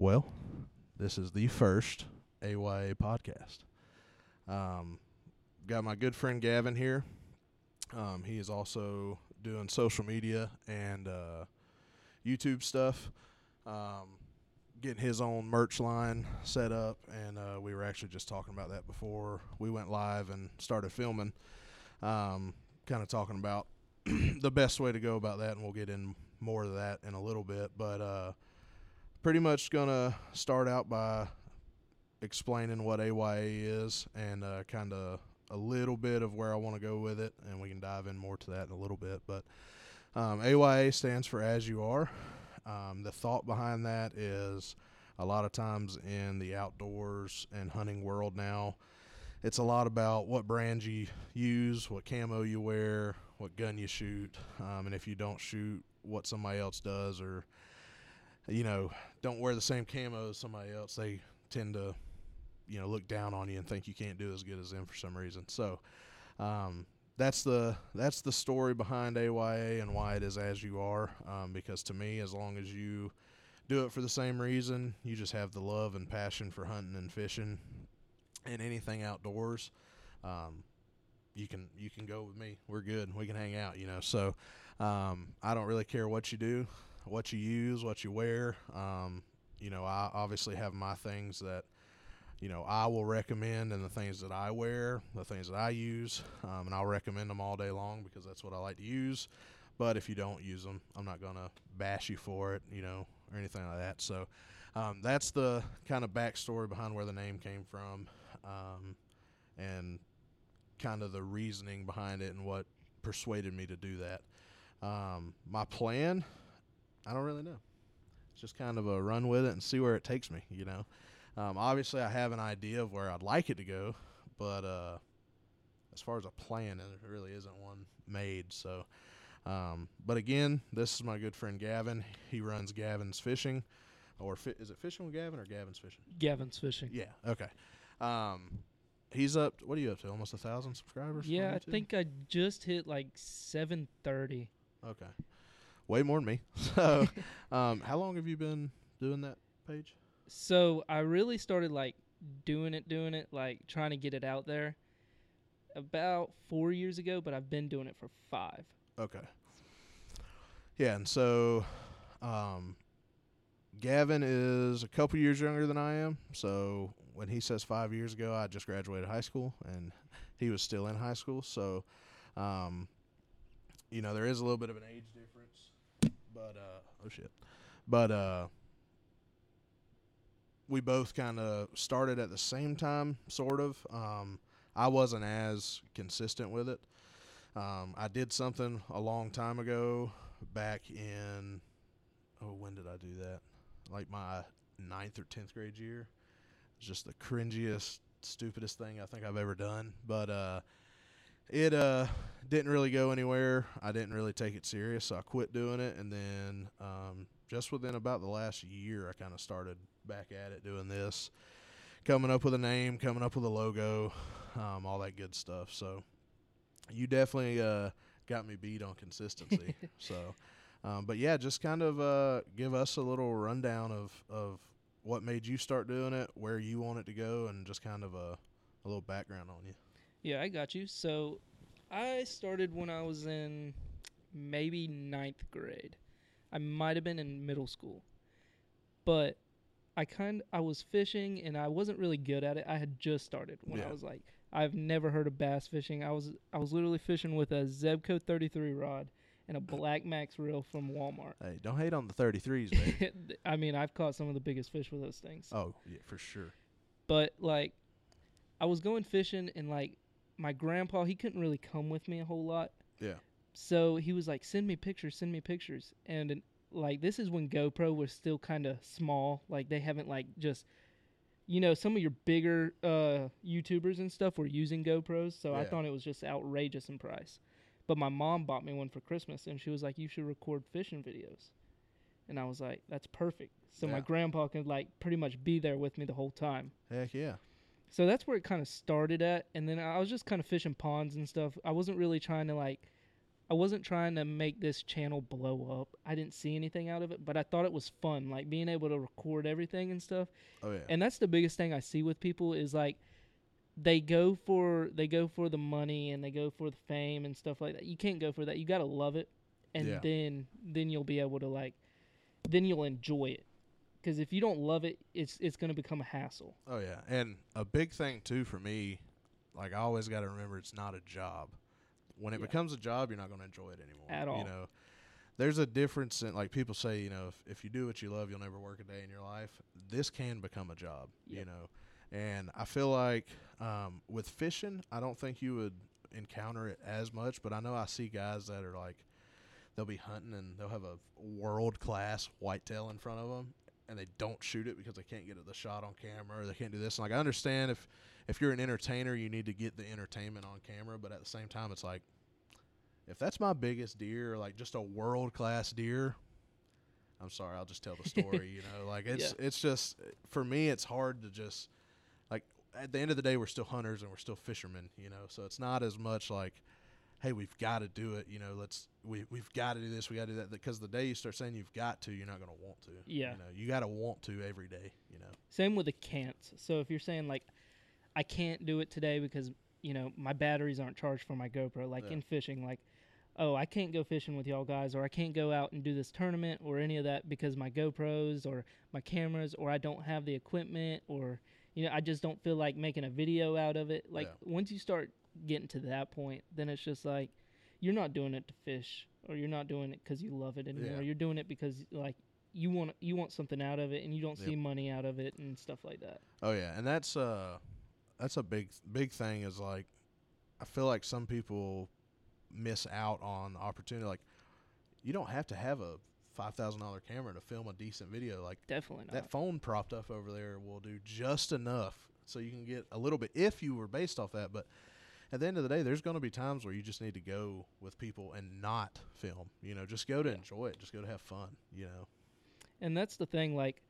Well, this is the first AYA podcast. Um, got my good friend Gavin here. Um, he is also doing social media and uh, YouTube stuff. Um, getting his own merch line set up, and uh, we were actually just talking about that before we went live and started filming. Um, kind of talking about the best way to go about that, and we'll get in more of that in a little bit. But uh, pretty much gonna start out by explaining what AYA is and uh, kind of a little bit of where I want to go with it, and we can dive in more to that in a little bit. But um, AYA stands for As You Are. Um, the thought behind that is a lot of times in the outdoors and hunting world now, it's a lot about what brand you use, what camo you wear, what gun you shoot, um, and if you don't shoot what somebody else does, or you know, don't wear the same camo as somebody else, they tend to, you know, look down on you and think you can't do as good as them for some reason. So, um, that's the that's the story behind AYA and why it is as you are. Um, because to me, as long as you do it for the same reason, you just have the love and passion for hunting and fishing and anything outdoors. Um, you can you can go with me. We're good. We can hang out. You know. So um, I don't really care what you do, what you use, what you wear. Um, you know, I obviously have my things that you know I will recommend, and the things that I wear, the things that I use, um, and I'll recommend them all day long because that's what I like to use. But if you don't use them, I'm not gonna bash you for it, you know, or anything like that. So um, that's the kind of backstory behind where the name came from, um, and kind of the reasoning behind it and what persuaded me to do that. Um, my plan, I don't really know. It's just kind of a run with it and see where it takes me. You know, um, obviously I have an idea of where I'd like it to go, but uh, as far as a plan, there really isn't one made. So, um, but again, this is my good friend Gavin. He runs Gavin's Fishing, or fi- is it Fishing with Gavin or Gavin's Fishing? Gavin's fishing. Yeah. Okay. Um, he's up. What are you up to? Almost a thousand subscribers. Yeah, I think I just hit like 730. Okay. Way more than me. So, um, how long have you been doing that page? So I really started like doing it, doing it, like trying to get it out there about four years ago, but I've been doing it for five. Okay. Yeah, and so, um, Gavin is a couple years younger than I am. So when he says five years ago, I just graduated high school, and he was still in high school. So, um, you know, there is a little bit of an age difference, but uh, oh shit, but uh, we both kind of started at the same time, sort of. Um, I wasn't as consistent with it. Um, I did something a long time ago, back in oh, when did I do that? Like my ninth or tenth grade year. It's just the cringiest, stupidest thing I think I've ever done. But uh, it uh, didn't really go anywhere. I didn't really take it serious, so I quit doing it. And then um, just within about the last year, I kind of started back at it doing this, coming up with a name, coming up with a logo, um, all that good stuff. So you definitely uh, got me beat on consistency. so, um, but yeah, just kind of uh, give us a little rundown of of what made you start doing it, where you want it to go, and just kind of a, a little background on you. Yeah, I got you. So I started when I was in maybe ninth grade. I might have been in middle school, but I kind I was fishing and I wasn't really good at it. I had just started when Yeah. I was like I've never heard of bass fishing. I was I was literally fishing with a Zebco 33 rod and a Black Max reel from Walmart. Hey, don't hate on the 33s, baby. I mean, I've caught some of the biggest fish with those things. oh, yeah, for sure. But like, I was going fishing, and like, my grandpa, he couldn't really come with me a whole lot. Yeah. So he was like, "Send me pictures, send me pictures." And and, like, this is when GoPro was still kind of small. Like, they haven't like just, you know, some of your bigger uh, YouTubers and stuff were using GoPros. So I thought it was just outrageous in price. But my mom bought me one for Christmas, and she was like, "You should record fishing videos." And I was like, "That's perfect." So my grandpa could like pretty much be there with me the whole time. Heck yeah. So that's where it kind of started at, and then I was just kind of fishing ponds and stuff. I wasn't really trying to like I wasn't trying to make this channel blow up. I didn't see anything out of it, but I thought it was fun, like being able to record everything and stuff. Oh yeah. And that's the biggest thing I see with people is like they go for they go for the money and they go for the fame and stuff like that. You can't go for that. You got to love it and Yeah. then then you'll be able to like then you'll enjoy it. Cuz if you don't love it, it's it's going to become a hassle. Oh yeah, and a big thing too for me, like I always got to remember, it's not a job. When it Yeah. becomes a job, you're not going to enjoy it anymore. At all. You know, there's a difference in like people say, you know, if, if you do what you love, you'll never work a day in your life. This can become a job. You know, and I feel like um, with fishing, I don't think you would encounter it as much, but I know I see guys that are like. They'll be hunting and they'll have a world class whitetail in front of them, and they don't shoot it because they can't get the shot on camera or they can't do this. And like I understand if if you're an entertainer, you need to get the entertainment on camera, but at the same time, it's like if that's my biggest deer, like just a world class deer. I'm sorry, I'll just tell the story. you know, like it's it's just for me, it's hard to just like at the end of the day, we're still hunters and we're still fishermen. You know, so it's not as much like hey, we've got to do it. You know, let's we we've got to do this, we got to do that. Because the day you start saying you've got to, you're not going to want to. Yeah. You know, you got to want to every day. You know. Same with the can'ts. So if you're saying like I can't do it today because, you know, my batteries aren't charged for my GoPro like Yeah. in fishing like oh, I can't go fishing with y'all guys or I can't go out and do this tournament or any of that because my GoPros or my cameras or I don't have the equipment or you know, I just don't feel like making a video out of it. Like Yeah. once you start getting to that point, then it's just like you're not doing it to fish or you're not doing it cuz you love it anymore. Yeah. You're doing it because like you want you want something out of it and you don't Yep. see money out of it and stuff like that. Oh yeah, and that's uh that's a big big thing is like I feel like some people miss out on the opportunity like you don't have to have a five thousand dollar camera to film a decent video. Like Definitely not. that phone propped up over there will do just enough so you can get a little bit if you were based off that, but at the end of the day, there's going to be times where you just need to go with people and not film. You know, just go to Yeah. enjoy it, just go to have fun. You know, And that's the thing, like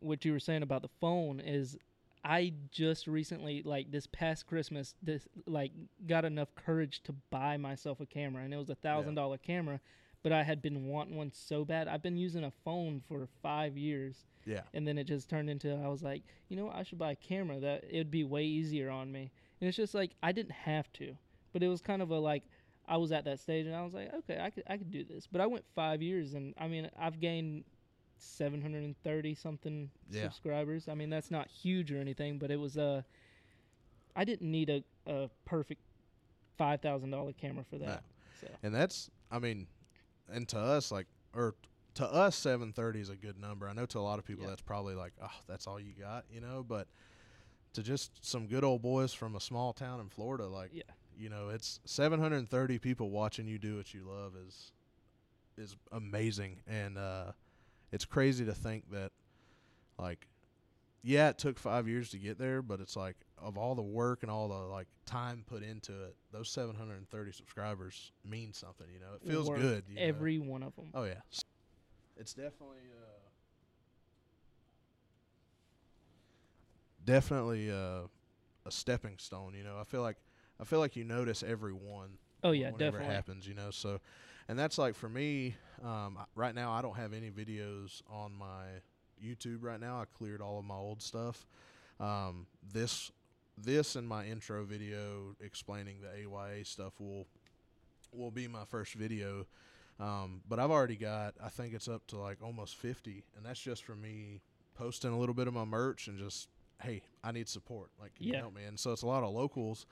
what you were saying about the phone is I just recently, like this past Christmas, this like got enough courage to buy myself a camera, and it was a thousand dollar camera, but I had been wanting one so bad. I've been using a phone for five years, yeah, and then it just turned into I was like, you know, what, I should buy a camera that it'd be way easier on me. And it's just like I didn't have to, but it was kind of a like I was at that stage and I was like, okay, I could I could do this. But I went five years and I mean I've gained 730 something Yeah. subscribers. I mean that's not huge or anything, but it was uh I didn't need a, a perfect five thousand dollar camera for that. No. So and that's I mean, and to us like or to us, seven thirty is a good number. I know to a lot of people Yeah. that's probably like, oh, that's all you got, you know. But to just some good old boys from a small town in Florida, like, Yeah. you know, it's seven hundred and thirty people watching you do what you love is is amazing, and uh, it's crazy to think that, like, yeah, it took five years to get there, but it's like of all the work and all the like time put into it, those 730 subscribers mean something. You know, it feels worth good. You know? every one of them. Oh yeah, it's definitely uh, definitely uh, a stepping stone. You know, I feel like I feel like you notice every one. Oh yeah, whenever definitely. it happens. You know, so and that's like for me um, right now. I don't have any videos on my YouTube right now. I cleared all of my old stuff. Um, this this and my intro video explaining the AYA stuff will will be my first video. Um, but I've already got I think it's up to like almost 50 and that's just for me posting a little bit of my merch and just hey, I need support. Like can you help me? And so it's a lot of locals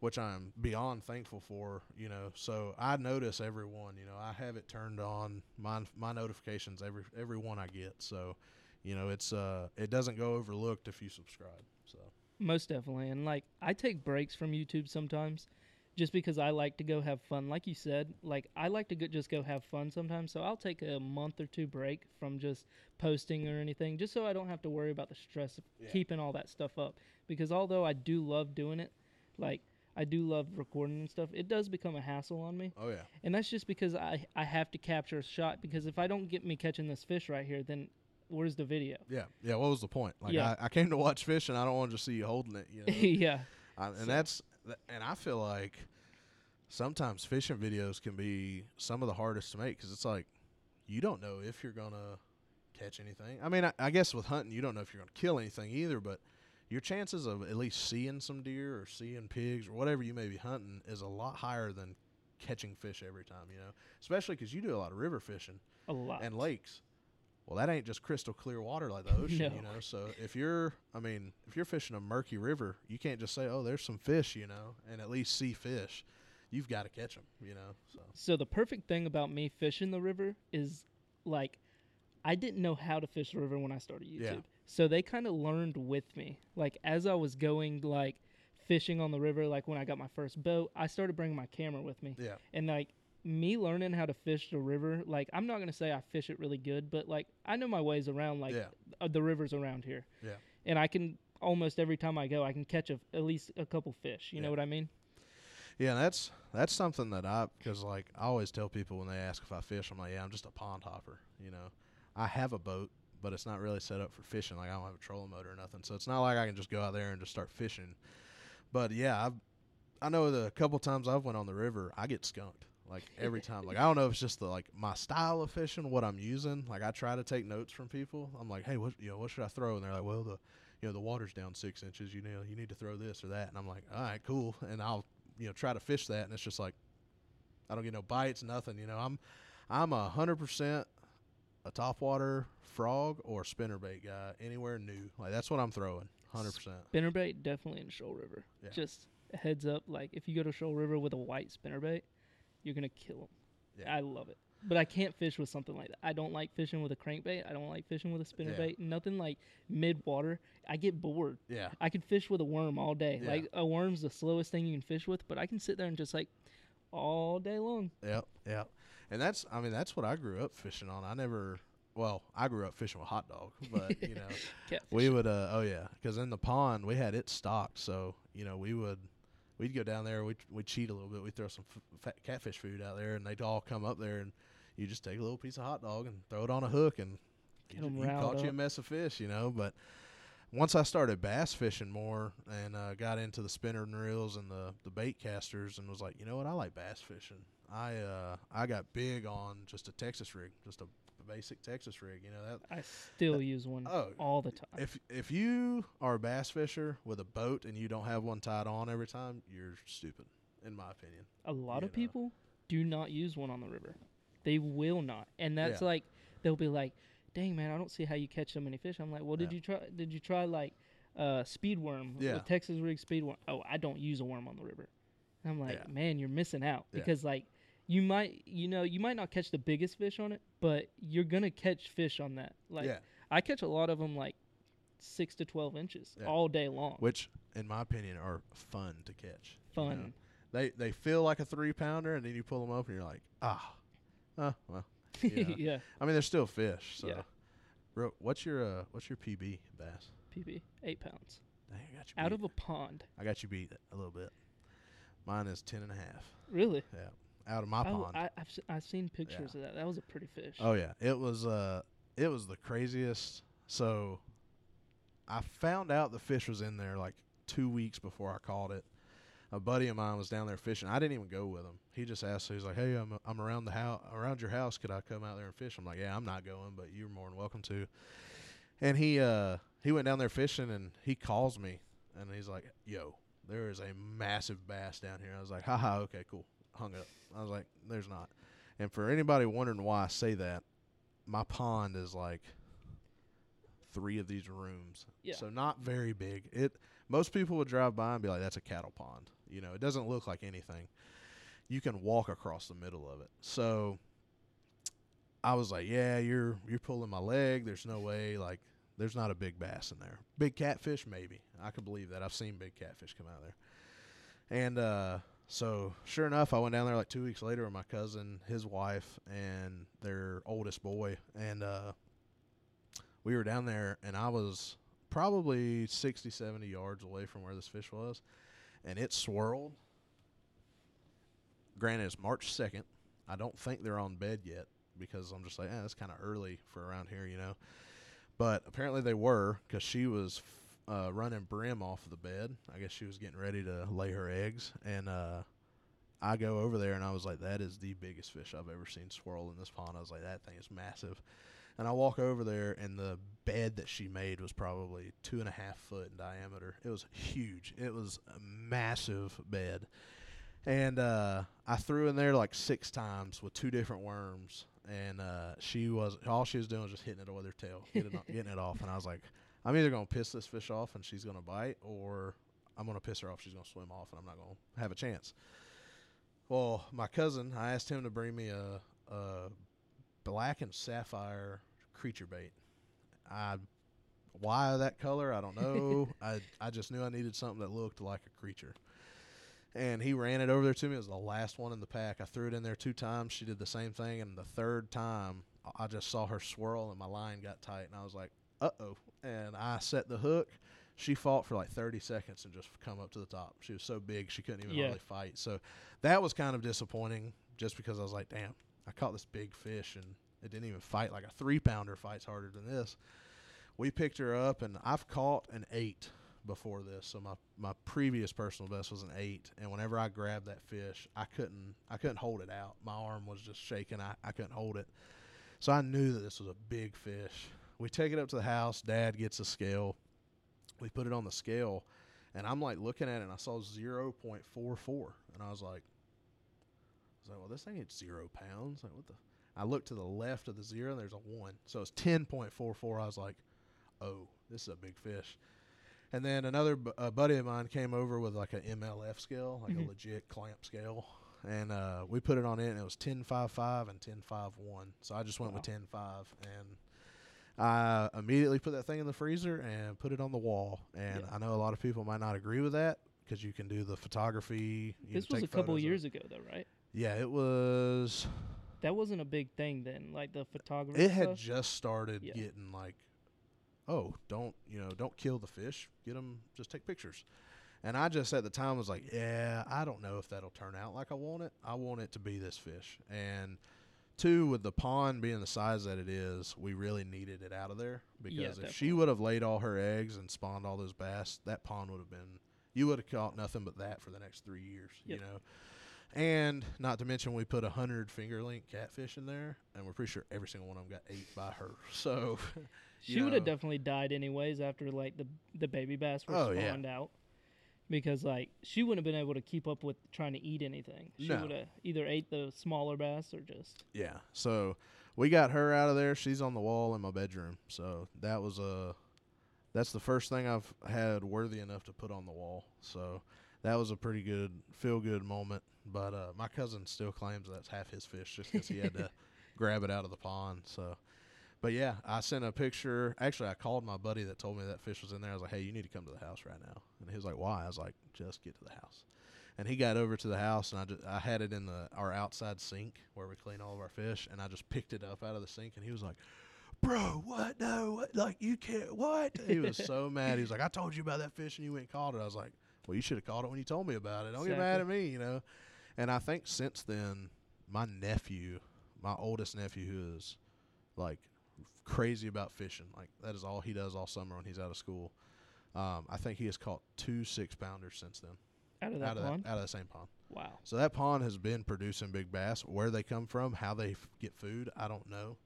which I'm beyond thankful for, you know. So I notice everyone, you know, I have it turned on my my notifications every every one I get. So, you know, it's uh it doesn't go overlooked if you subscribe. So, Most definitely. And like I take breaks from YouTube sometimes just because I like to go have fun. Like you said, like I like to go, just go have fun sometimes. So I'll take a month or two break from just posting or anything just so I don't have to worry about the stress of Yeah. keeping all that stuff up. Because although I do love doing it, like I do love recording and stuff, it does become a hassle on me. oh yeah. And that's just because I I have to capture a shot because if I don't get me catching this fish right here, then where's the video? Yeah. Yeah, what was the point? Like Yeah. I, I came to watch fish and I don't want to just see you holding it, you know. yeah. I, and So- that's and I feel like sometimes fishing videos can be some of the hardest to make because it's like you don't know if you're gonna catch anything. I mean, I, I guess with hunting, you don't know if you're gonna kill anything either, but your chances of at least seeing some deer or seeing pigs or whatever you may be hunting is a lot higher than catching fish every time. You know, especially because you do a lot of river fishing A lot. and lakes. Well, that ain't just crystal clear water like the ocean, No. you know. So if you're, I mean, if you're fishing a murky river, you can't just say, "Oh, there's some fish," you know, and at least see fish. You've got to catch them, you know. So So the perfect thing about me fishing the river is like I didn't know how to fish the river when I started YouTube. Yeah. So they kind of learned with me. Like as I was going like fishing on the river like when I got my first boat, I started bringing my camera with me. yeah, And like me learning how to fish the river, like I'm not going to say I fish it really good, but like I know my ways around like Yeah. uh, the rivers around here. Yeah. And I can almost every time I go, I can catch a, at least a couple fish. You know what I mean? yeah. That's that's something that I because like I always tell people when they ask if I fish, I'm like, yeah, I'm just a pond hopper. You know, I have a boat, but it's not really set up for fishing. Like I don't have a trolling motor or nothing, so it's not like I can just go out there and just start fishing. But yeah, I've I know the couple times I've went on the river, I get skunked. Like every time. Like I don't know if it's just the like my style of fishing, what I'm using. Like I try to take notes from people. I'm like, hey, what you know, what should I throw? And they're like, well, the you know the water's down six inches. You know, you need to throw this or that. And I'm like, all right, cool. And I'll you know try to fish that, and it's just like I don't get no bites, nothing. You know, I'm I'm a hundred percent a topwater frog or spinnerbait guy anywhere new. Like that's what I'm throwing, hundred percent. Spinnerbait definitely in Shoal River. Yeah. Just heads up, like if you go to Shoal River with a white spinnerbait, you're gonna kill them. Yeah. I love it, but I can't fish with something like that. I don't like fishing with a crankbait. I don't like fishing with a spinnerbait. Nothing like mid water. I get bored. Yeah, I could fish with a worm all day. Yeah. Like a worm's the slowest thing you can fish with, but I can sit there and just like all day long. Yep, yep. And that's, I mean, that's what I grew up fishing on. I never, well, I grew up fishing with hot dog, but you know, we would, uh, oh yeah, because in the pond we had it stocked, so you know we would, we'd go down there, we'd we'd cheat a little bit, we'd throw some f- fat catfish food out there, and they'd all come up there, and you just take a little piece of hot dog and throw it on a hook, and Get you, you caught you a mess of fish, you know. But once I started bass fishing more and uh, got into the spinner and reels and the the bait casters, and was like, you know what, I like bass fishing. I uh I got big on just a Texas rig, just a basic Texas rig. You know that I still use one oh all the time. if if you are a bass fisher with a boat and you don't have one tied on every time, you're stupid, in my opinion. a lot you of know. people do not use one on the river. They will not, and that's Yeah. like they'll be like, "Dang man, I don't see how you catch so many fish." I'm like, "Well, did Yeah. you try? Did you try like uh, speed worm Yeah. with Texas rig speed worm? Oh, I don't use a worm on the river." And I'm like, Yeah. "Man, you're missing out because like you might, you know, you might not catch the biggest fish on it, but you're gonna catch fish on that. Like I catch a lot of them like six to twelve inches all day long. which in my opinion are fun to catch. you know. Fun. They they feel like a three pounder, and then you pull them up, and you're like, ah, oh well. Yeah. yeah. I mean, they're still fish. So, Yeah. What's your uh, what's your PB bass? PB eight pounds Dang, I got you out beat. of a pond. I got you beat a little bit. Mine is ten and a half. Really? Yeah, out of my Oh, pond. I, I've s- I've seen pictures of that. That was a pretty fish. Oh yeah, it was uh it was the craziest. So I found out the fish was in there like 2 weeks before I caught it. A buddy of mine was down there fishing. I didn't even go with him. He just asked he was like, "Hey, I'm I'm around the house around your house. Could I come out there and fish?" I'm like, "Yeah, I'm not going, but you're more than welcome to." And he uh he went down there fishing and he calls me and he's like, "Yo, there is a massive bass down here." I was like, "Haha, okay, cool." Hung up. I was like, "There's not." And for anybody wondering why I say that, my pond is like three of these rooms. Yeah. So not very big. It most people would drive by and be like, "That's a cattle pond." You know, it doesn't look like anything. You can walk across the middle of it. So I was like, "Yeah, you're you're pulling my leg. There's no way. Like, there's not a big bass in there. Big catfish, maybe. I could believe that. I've seen big catfish come out there." And uh, so, sure enough, I went down there like two weeks later with my cousin, his wife, and their oldest boy, and uh, we were down there, and I was probably 60, 70 yards away from where this fish was, and it swirled. Granted, it's March 2nd. I don't think they're on bed yet because I'm just like, eh, that's kind of early for around here, you know. But apparently they were because she was uh, running brim off of the bed. I guess she was getting ready to lay her eggs, and uh, I go over there and I was like, that is the biggest fish I've ever seen swirl in this pond. I was like, that thing is massive. And I walk over there, and the bed that she made was probably two and a half foot in diameter. It was huge. It was a massive bed. And uh, I threw in there like six times with two different worms, and uh, she was all she was doing was just hitting it with her tail, getting it, getting it off. And I was like, I'm either gonna piss this fish off and she's gonna bite, or I'm gonna piss her off. She's gonna swim off, and I'm not gonna have a chance. Well, my cousin, I asked him to bring me a, a black and sapphire creature bait. I why that color, I don't know. I I just knew I needed something that looked like a creature. And he ran it over there to me. It was the last one in the pack. I threw it in there two times. She did the same thing, and the third time, I just saw her swirl, and my line got tight, and I was like, "Uh oh!" And I set the hook. She fought for like 30 seconds and just come up to the top. She was so big she couldn't even Yeah. really fight. So that was kind of disappointing, just because I was like, "Damn, I caught this big fish, and it didn't even fight like a three pounder fights harder than this." We picked her up, and I've caught an eight before this. So my, my previous personal best was an eight, and whenever I grabbed that fish, I couldn't I couldn't hold it out. My arm was just shaking. I, I couldn't hold it. So I knew that this was a big fish. We take it up to the house. Dad gets a scale. We put it on the scale, and I'm like looking at it, and I saw zero point four four, and I was like, I was like, well, this thing ain't zero pounds. Like what the? I looked to the left of the zero, and there's a one, so it's ten point four four. I was like, oh, this is a big fish. And then another bu- buddy of mine came over with like a MLF scale, like Mhm. a legit clamp scale, and uh, we put it on it, and it was ten five five and ten five one. So I just went with ten five, and I immediately put that thing in the freezer and put it on the wall. And Yeah. I know a lot of people might not agree with that because you can do the photography. This was a couple of- years ago, though, right? Yeah, it was. That wasn't a big thing then, like the photography. It had stuff. just started Yeah. getting like, oh, don't you know, don't kill the fish. Get them, just take pictures. And I just at the time was like, yeah, I don't know if that'll turn out like I want it. I want it to be this fish. And two, with the pond being the size that it is, we really needed it out of there because Yeah, if she would have laid all her eggs and spawned all those bass, that pond would have been. You would have caught nothing but that for the next three years. You know. And not to mention, we put a hundred fingerling catfish in there, and we're pretty sure every single one of them got ate by her. So, She would have definitely died anyways after like the the baby bass were Oh, yeah. spawned out. Because like she wouldn't have been able to keep up with trying to eat anything. She No. would have either ate the smaller bass or just yeah. So we got her out of there. She's on the wall in my bedroom. So that was a, that's the first thing I've had worthy enough to put on the wall. So that was a pretty good feel good moment. But uh, my cousin still claims that's half his fish just because he had to grab it out of the pond. So. But yeah, I sent a picture. Actually, I called my buddy that told me that fish was in there. I was like, "Hey, you need to come to the house right now." And he was like, "Why?" I was like, "Just get to the house." And he got over to the house, and I just I had it in the our outside sink where we clean all of our fish, and I just picked it up out of the sink, and he was like, "Bro, what? No, what? Like you can't? What?" He was so mad. He was like, "I told you about that fish, and you went and caught it." I was like, "Well, you should have caught it when you told me about it. Don't get mad at me, you know." And I think since then, my nephew, my oldest nephew, who is like crazy about fishing, like that is all he does all summer when he's out of school. Um, I think he has caught two six pounders since then out of that out of pond. that out of the same pond. Wow. So that pond has been producing big bass. Where they come from, how they f- get food, I don't know.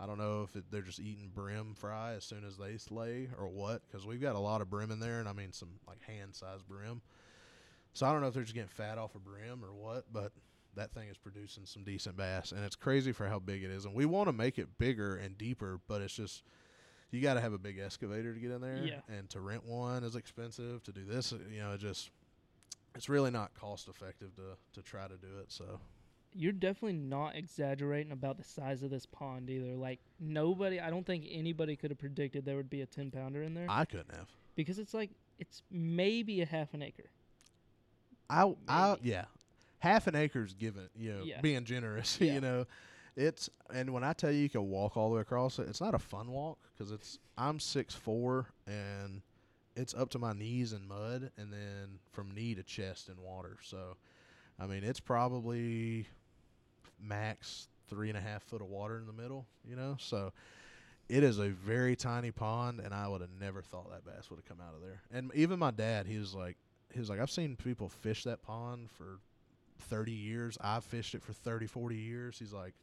I don't know if it, they're just eating brim fry as soon as they slay or what. Because we've got a lot of brim in there, and I mean some like hand-sized brim. So I don't know if they're just getting fat off of brim or what, but that thing is producing some decent bass, and it's crazy for how big it is. And we want to make it bigger and deeper, but it's just you got to have a big excavator to get in there, Yeah. and to rent one is expensive. To do this, uh, you know, it just it's really not cost effective to to try to do it. So You're definitely not exaggerating about the size of this pond either. Like nobody, I don't think anybody could have predicted there would be a ten pounder in there I couldn't have. because it's like it's maybe a half an acre. I I Maybe. yeah, half an acre's given. You know, Yeah. being generous. Yeah. You know, it's and when I tell you you can walk all the way across it, it's not a fun walk because it's I'm six four and it's up to my knees in mud and then from knee to chest in water. So, I mean, it's probably max three and a half foot of water in the middle. You know, so. It is a very tiny pond, and I would have never thought that bass would have come out of there. And even my dad, he was like, he was like, I've seen people fish that pond for 30 years. I've fished it for 30, 40 years. He's like,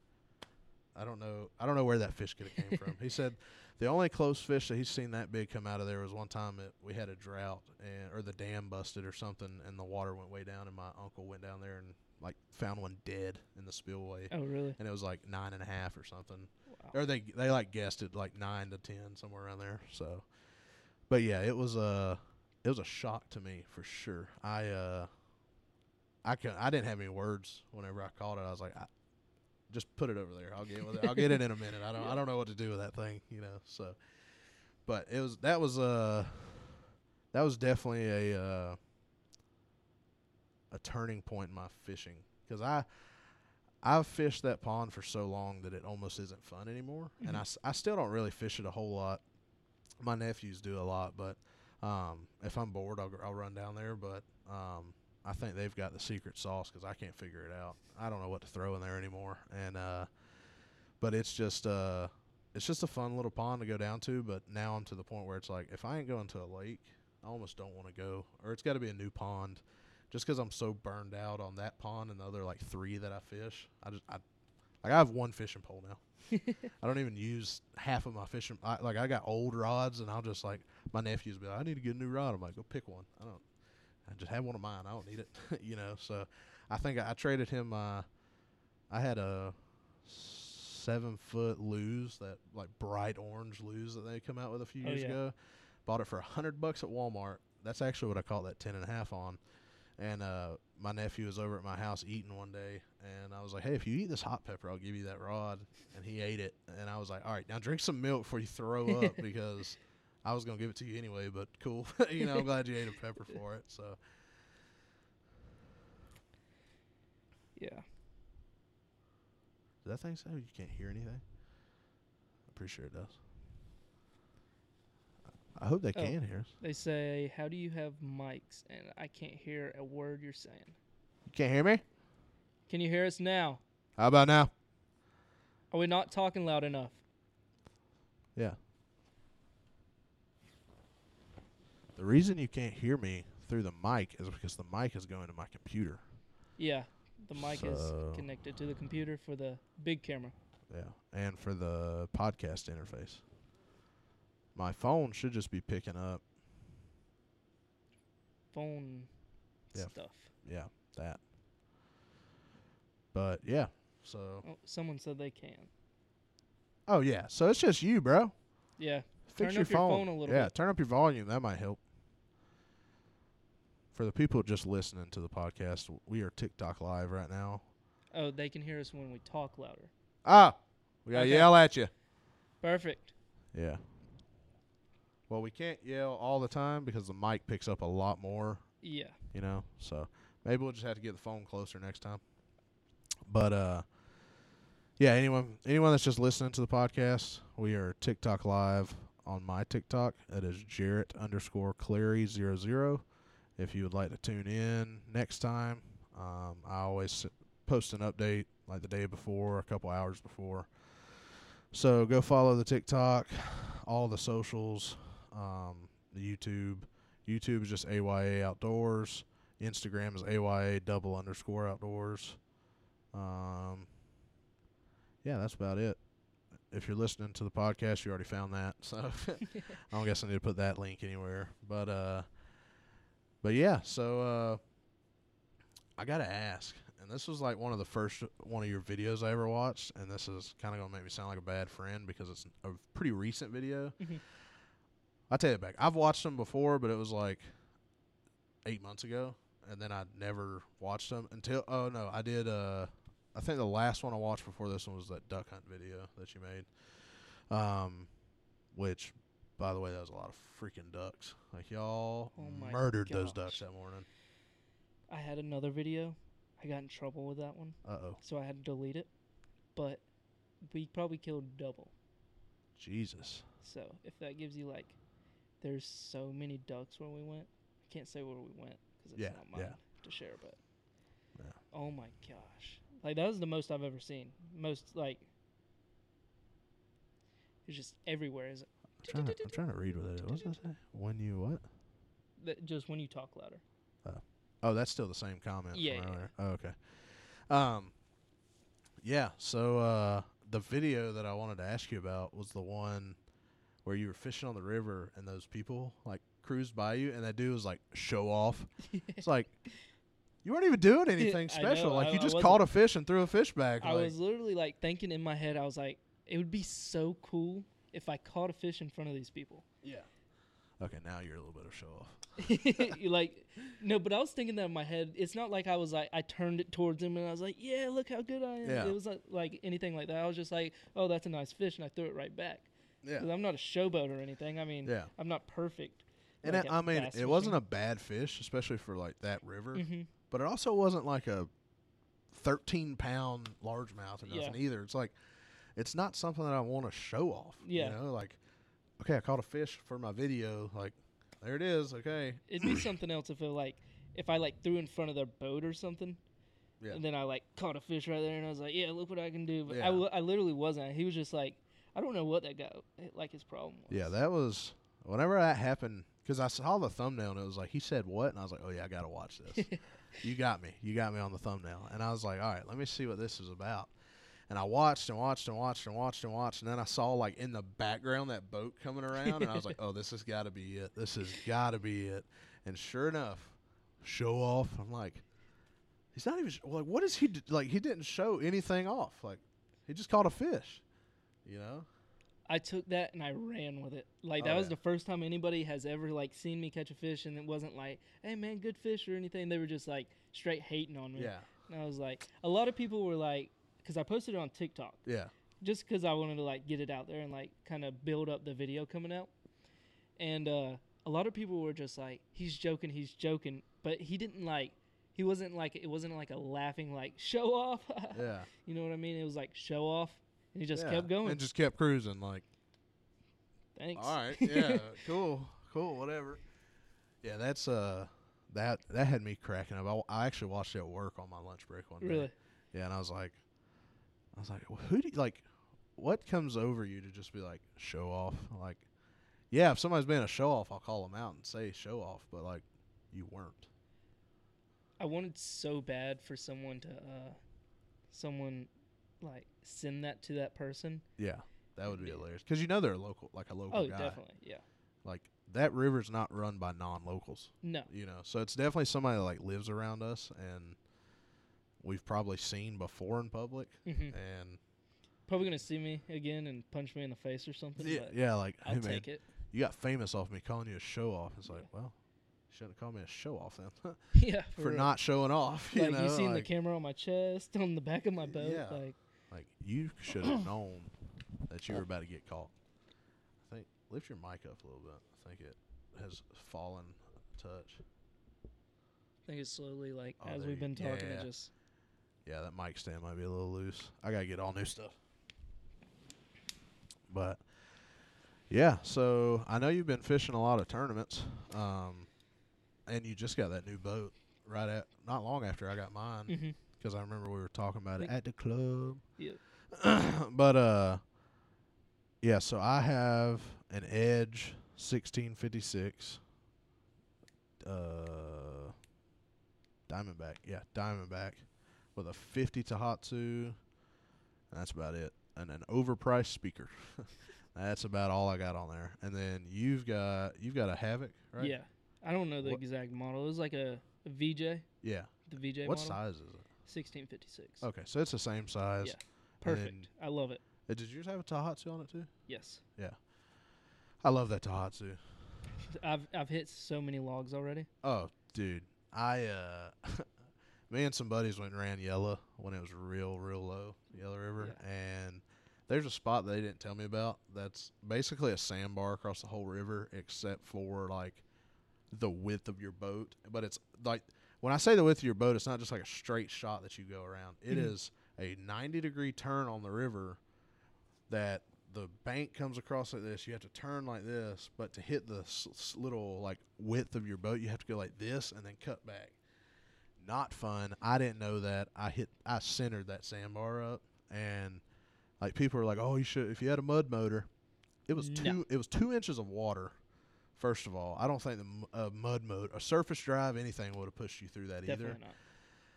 I don't know. I don't know where that fish could have came from. He said the only close fish that he's seen that big come out of there was one time that we had a drought and or the dam busted or something, and the water went way down, and my uncle went down there and like found one dead in the spillway, Oh, really? and it was like nine and a half or something Wow. or they they like guessed it like nine to ten somewhere around there. So, but yeah, it was a it was a shock to me for sure. I uh I can I didn't have any words whenever I caught it. I was like, I, just put it over there. I'll get with it. I'll get it in a minute. I don't I don't know what to do with that thing, you know. So, but it was that was uh that was definitely a uh a turning point in my fishing because I I've fished that pond for so long that it almost isn't fun anymore, and I, I still don't really fish it a whole lot. My nephews do a lot, but um, if I'm bored, I'll, I'll run down there. But um, I think they've got the secret sauce because I can't figure it out. I don't know what to throw in there anymore, and uh, but it's just uh, it's just a fun little pond to go down to. But now I'm to the point where it's like if I ain't going to a lake, I almost don't want to go, or it's got to be a new pond just because I'm so burned out on that pond and the other like three that I fish. I just I like I have one fishing pole now. I don't even use half of my fishing. I, like I got old rods, and I'll just like my nephews be like, I need to get a new rod. I'm like, go pick one. I don't. I just have one of mine. I don't need it. you know. So I think I, I traded him. Uh, I had a seven foot Lew's that like bright orange Lew's that they come out with a few Oh, years yeah. ago. Bought it for a hundred bucks at Walmart. That's actually what I caught that ten and a half on. And uh, my nephew was over at my house eating one day, and I was like, "Hey, if you eat this hot pepper, I'll give you that rod." And he ate it, and I was like, "All right, now drink some milk before you throw up because I was gonna give it to you anyway." But cool, you know, I'm glad you ate a pepper for it. So Yeah. Does that thing say you can't hear anything? I'm pretty sure it does. I hope they Oh. can hear us. They say, "How do you have mics?" And I can't hear a word you're saying. You can't hear me? Can you hear us now? How about now? Are we not talking loud enough? Yeah. The reason you can't hear me through the mic is because the mic is going to my computer. Yeah. The mic So- is connected to the computer for the big camera. Yeah. And for the podcast interface. My phone should just be picking up. Phone Yeah. stuff. Yeah, that. But yeah. So Oh, someone said they can. Oh yeah. So it's just you, bro. Yeah. Fix Turn your up your phone a little yeah, bit. turn up your volume. That might help. For the people just listening to the podcast, we are TikTok live right now. Oh, they can hear us when we talk louder. Ah, we gotta Okay. yell at you. Perfect. Yeah. Well, we can't yell all the time because the mic picks up a lot more, Yeah. you know. So maybe we'll just have to get the phone closer next time. But uh, yeah. Anyone, anyone that's just listening to the podcast, we are TikTok live on my TikTok. That is Jarrett underscore Clary zero zero. If you would like to tune in next time, um, I always post an update like the day before, a couple hours before. So go follow the TikTok, all the socials, um, YouTube. YouTube is just AYA Outdoors. Instagram is AYA double underscore outdoors. Um, yeah, that's about it. If you're listening to the podcast, you already found that. So I don't guess I need to put that link anywhere. But uh, but yeah. So uh, I gotta ask, and this was like one of the first one of your videos I ever watched, and this is kind of gonna make me sound like a bad friend because it's a pretty recent video. Mhm. I take it back. I've watched them before, but it was like eight months ago, and then I never watched them until. Oh no, I did. Uh, I think the last one I watched before this one was that duck hunt video that you made. Um, which, by the way, that was a lot of freaking ducks. Like y'all Oh murdered those ducks that morning. I had another video. I got in trouble with that one, Uh oh, so I had to delete it. But we probably killed double. Jesus. So if that gives you like, there's so many ducks where we went. I can't say where we went because it's Yeah, not mine yeah. to share. But Yeah. oh my gosh, like that was the most I've ever seen. Most like, it's just everywhere. Is I'm trying, to, I'm trying to read what it is. What's that say? When you what? that just when you talk louder. Oh, oh, that's still the same comment. from Yeah, yeah. Oh, okay. Um. Yeah. So uh, the video that I wanted to ask you about was the one where you were fishing on the river and those people like cruised by you, and that dude was like show off. It's like you weren't even doing anything I know, special. like I- you just caught a fish and threw a fish back. I like, was literally like thinking in my head, I was like, it would be so cool if I caught a fish in front of these people. yeah. Okay, now you're a little bit of show off. You like, no, but I was thinking that in my head. It's not like I was like, I turned it towards him and I was like, yeah, look how good I am. Yeah. It was like, like anything like that. I was just like, oh, that's a nice fish, and I threw it right back. Yeah. I'm not a showboat or anything. I mean, Yeah. I'm not perfect. And like, at I mean, it wasn't a bad fish, especially for like that river. hmm but it also wasn't like a 13 pound largemouth or Yeah. nothing either. It's like, it's not something that I want to show off. Yeah. You know, like, okay, I caught a fish for my video. Like, there it is. Okay. It'd be something else if it like, if I like threw in front of their boat or something. Yeah. And then I like caught a fish right there, and I was like, "Yeah, look what I can do." But Yeah. I, I literally wasn't. He was just like, I don't know what that guy eh, like his problem was. Yeah, that was, whenever that happened, because I saw the thumbnail and it was like, he said what? And I was like, oh, yeah, I got to watch this. you got me. You got me on the thumbnail. And I was like, all right, let me see what this is about. And I watched and watched and watched and watched and watched. And then I saw, like, in the background that boat coming around. and I was like, oh, this has got to be it. This has got to be it. And sure enough, show off. I'm like, he's not even, sh- like, what is he, d- like, he didn't show anything off. Like, he just caught a fish, you know? I took that and I ran with it. Like Oh, that was yeah. the first time anybody has ever like seen me catch a fish, and it wasn't like, "Hey man, good fish" or anything. They were just like straight hating on me. Yeah. And I was like, a lot of people were like, because I posted it on TikTok, Yeah. just because I wanted to like get it out there and like kind of build up the video coming out. And uh, a lot of people were just like, "He's joking, he's joking," but he didn't like. He wasn't like it wasn't like a laughing like show off. Yeah. You know what I mean? It was like show off, and he just Yeah, kept going. and just kept cruising. Like, Thanks. all right, yeah, cool, cool, whatever. Yeah, that's uh, that that had me cracking up. I actually watched it at work on my lunch break one day. really. Yeah, and I was like, I was like, "Well, who do you, like? What comes over you to just be like show off? Like, yeah, if somebody's being a show off, I'll call them out and say show off. But like, you weren't. I wanted so bad for someone to, uh, someone, like send that to that person. Yeah, that would be Yeah. hilarious because you know they're a local, like a local Oh, guy. definitely, yeah. Like that river's not run by non-locals. No, you know so it's definitely somebody that like lives around us and we've probably seen before in public hmm and probably gonna see me again and punch me in the face or something. yeah, but yeah like I'll hey man take it. you got famous off me calling you a show off it's like well you shouldn't have called me a show off then yeah, for real. not showing off you like know you seen like, the camera on my chest, on the back of my boat. Yeah. Like like you should have known that you were about to get caught i think lift your mic up a little bit i think it has fallen a touch I think it's slowly like Oh, as we've you- been talking, yeah. it just Yeah, that mic stand might be a little loose. I gotta get all new stuff. But yeah, so I know you've been fishing a lot of tournaments, um, and you just got that new boat right at not long after I got mine hmm because I remember we were talking about it at the club. Yeah. but uh, yeah, so I have an Edge sixteen fifty six. Uh, Diamondback, yeah, Diamondback, with a fifty Tohatsu. And that's about it, and an overpriced speaker. that's about all I got on there. And then you've got you've got a Havoc, right? yeah. I don't know the What- exact model. It was like a, a VJ, Yeah. the VJ what model. size is it? 1656. Okay, so it's the same size. Yeah. Perfect. I love it. Uh, did yours have a Tohatsu on it too? Yes. Yeah. I love that Tohatsu. I've I've hit so many logs already. Oh, dude, I uh, me and some buddies went and ran Yellow when it was real, real low, Yellow River, and there's a spot they didn't tell me about. That's basically a sandbar across the whole river, except for like the width of your boat. But it's like when I say the width of your boat, it's not just like a straight shot that you go around. It Mhm. is a 90 degree turn on the river that the bank comes across like this. You have to turn like this, but to hit the s- little like width of your boat, you have to go like this and then cut back. Not fun. I didn't know that. I hit. I centered that sandbar up, and like people were like, "Oh, you should if you had a mud motor." It was No. two. It was two inches of water First of all, I don't think the uh, mud mode, a surface drive, anything would have pushed you through that Definitely either. not.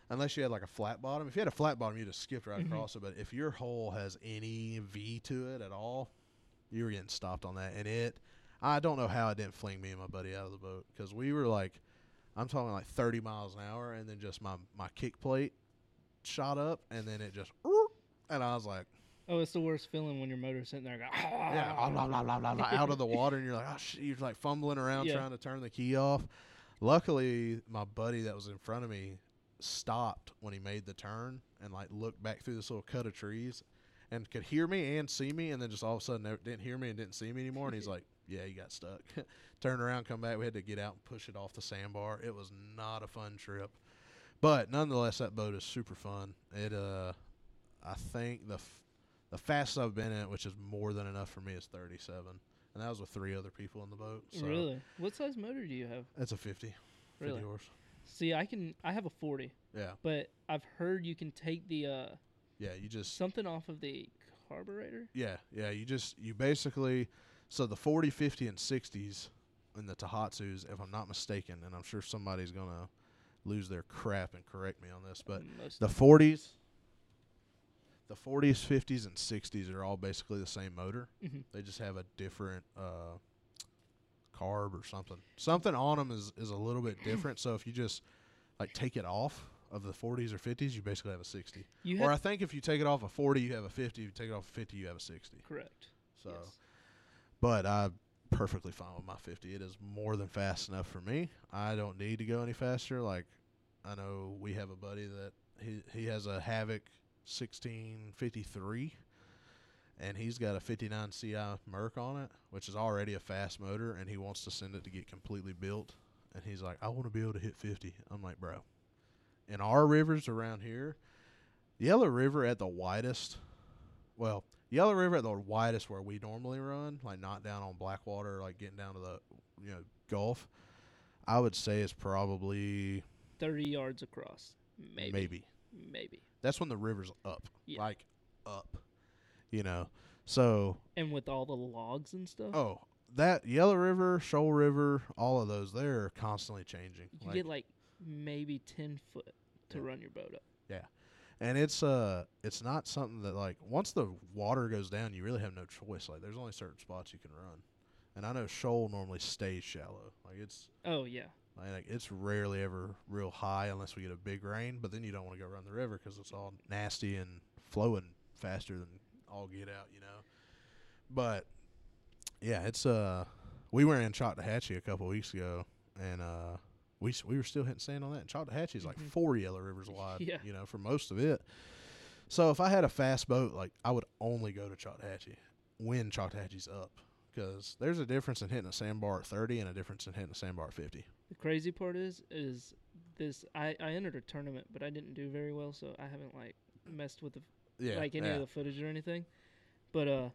Unless you had like a flat bottom. If you had a flat bottom, you'd just skipped right Mhm. across it. But if your hole has any V to it at all, you were getting stopped on that. And it, I don't know how it didn't fling me and my buddy out of the boat because we were like, I'm talking like 30 miles an hour, and then just my my kick plate shot up, and then it just, and I was like, Oh, it's the worst feeling when your motor's sitting there. Going, ah. yeah, blah, blah, blah, blah, blah, out of the water, and you're like, ah, oh shit, you're like fumbling around Yeah. trying to turn the key off. Luckily, my buddy that was in front of me stopped when he made the turn and like looked back through this little cut of trees and could hear me and see me, and then just all of a sudden didn't hear me and didn't see me anymore. And he's like, "Yeah, you got stuck." Turned around, come back. We had to get out and push it off the sandbar. It was not a fun trip, but nonetheless, that boat is super fun. It uh, I think the the fastest I've been in which is more than enough for me, is 37, and that was with three other people in the boat. So really? What size motor do you have? It's a 50. 50 Really? horse. See, I can. I have a 40, Yeah, but I've heard you can take the uh yeah. You just something off of the carburetor. Yeah, yeah. You just you basically so the 40, 50, and 60s in the Tohatsus, if I'm not mistaken, and I'm sure somebody's gonna lose their crap and correct me on this, but Most the 40s, the 40s, 50s, and 60s are all basically the same motor. Mhm. They just have a different uh, carb or something. Something on them is is a little bit different. So if you just like take it off of the 40s or 50s, you basically have a 60. you Or I think if you take it off a 40, you have a 50. If you take it off a 50, you have a 60. correct. So, yes. but I'm perfectly fine with my 50. It is more than fast enough for me. I don't need to go any faster. Like, I know we have a buddy that he he has a Havoc 1653, and he's got a 59 Ci Merc on it, which is already a fast motor, and he wants to send it to get completely built. And he's like, I want to be able to hit 50. I'm like, bro, in our rivers around here, Yellow River at the widest, well, Yellow River at the widest where we normally run, like not down on Blackwater, like getting down to the you know Gulf. I would say it's probably 30 yards across. Maybe. maybe. Maybe. That's when the river's up, Yeah. like up. You know, so And with all the logs and stuff, oh that Yellow River, Shoal River, all of those they're constantly changing. you Like, get like maybe 10 foot to Yeah. run your boat up. Yeah, and it's uh it's not something that like once the water goes down you really have no choice like there's only certain spots you can run and i know shoal normally stays shallow like it's Oh, yeah. Like it's rarely ever real high unless we get a big rain but then you don't want to go run the river because it's all nasty and flowing faster than all get out you know but yeah it's uh we were in Chattahoochee a couple weeks ago and uh we we were still hitting sand on that. And Chattahoochee is like Mhm. four Yellow Rivers wide, Yeah. you know, for most of it. So if I had a fast boat, like I would only go to Chattahoochee when Chattahoochee's up, because there's a difference in hitting a sandbar at 30 and a difference in hitting a sandbar at 50. The crazy part is, is this. I I entered a tournament, but I didn't do very well, so I haven't like messed with the Yeah, like any yeah. of the footage or anything. But uh,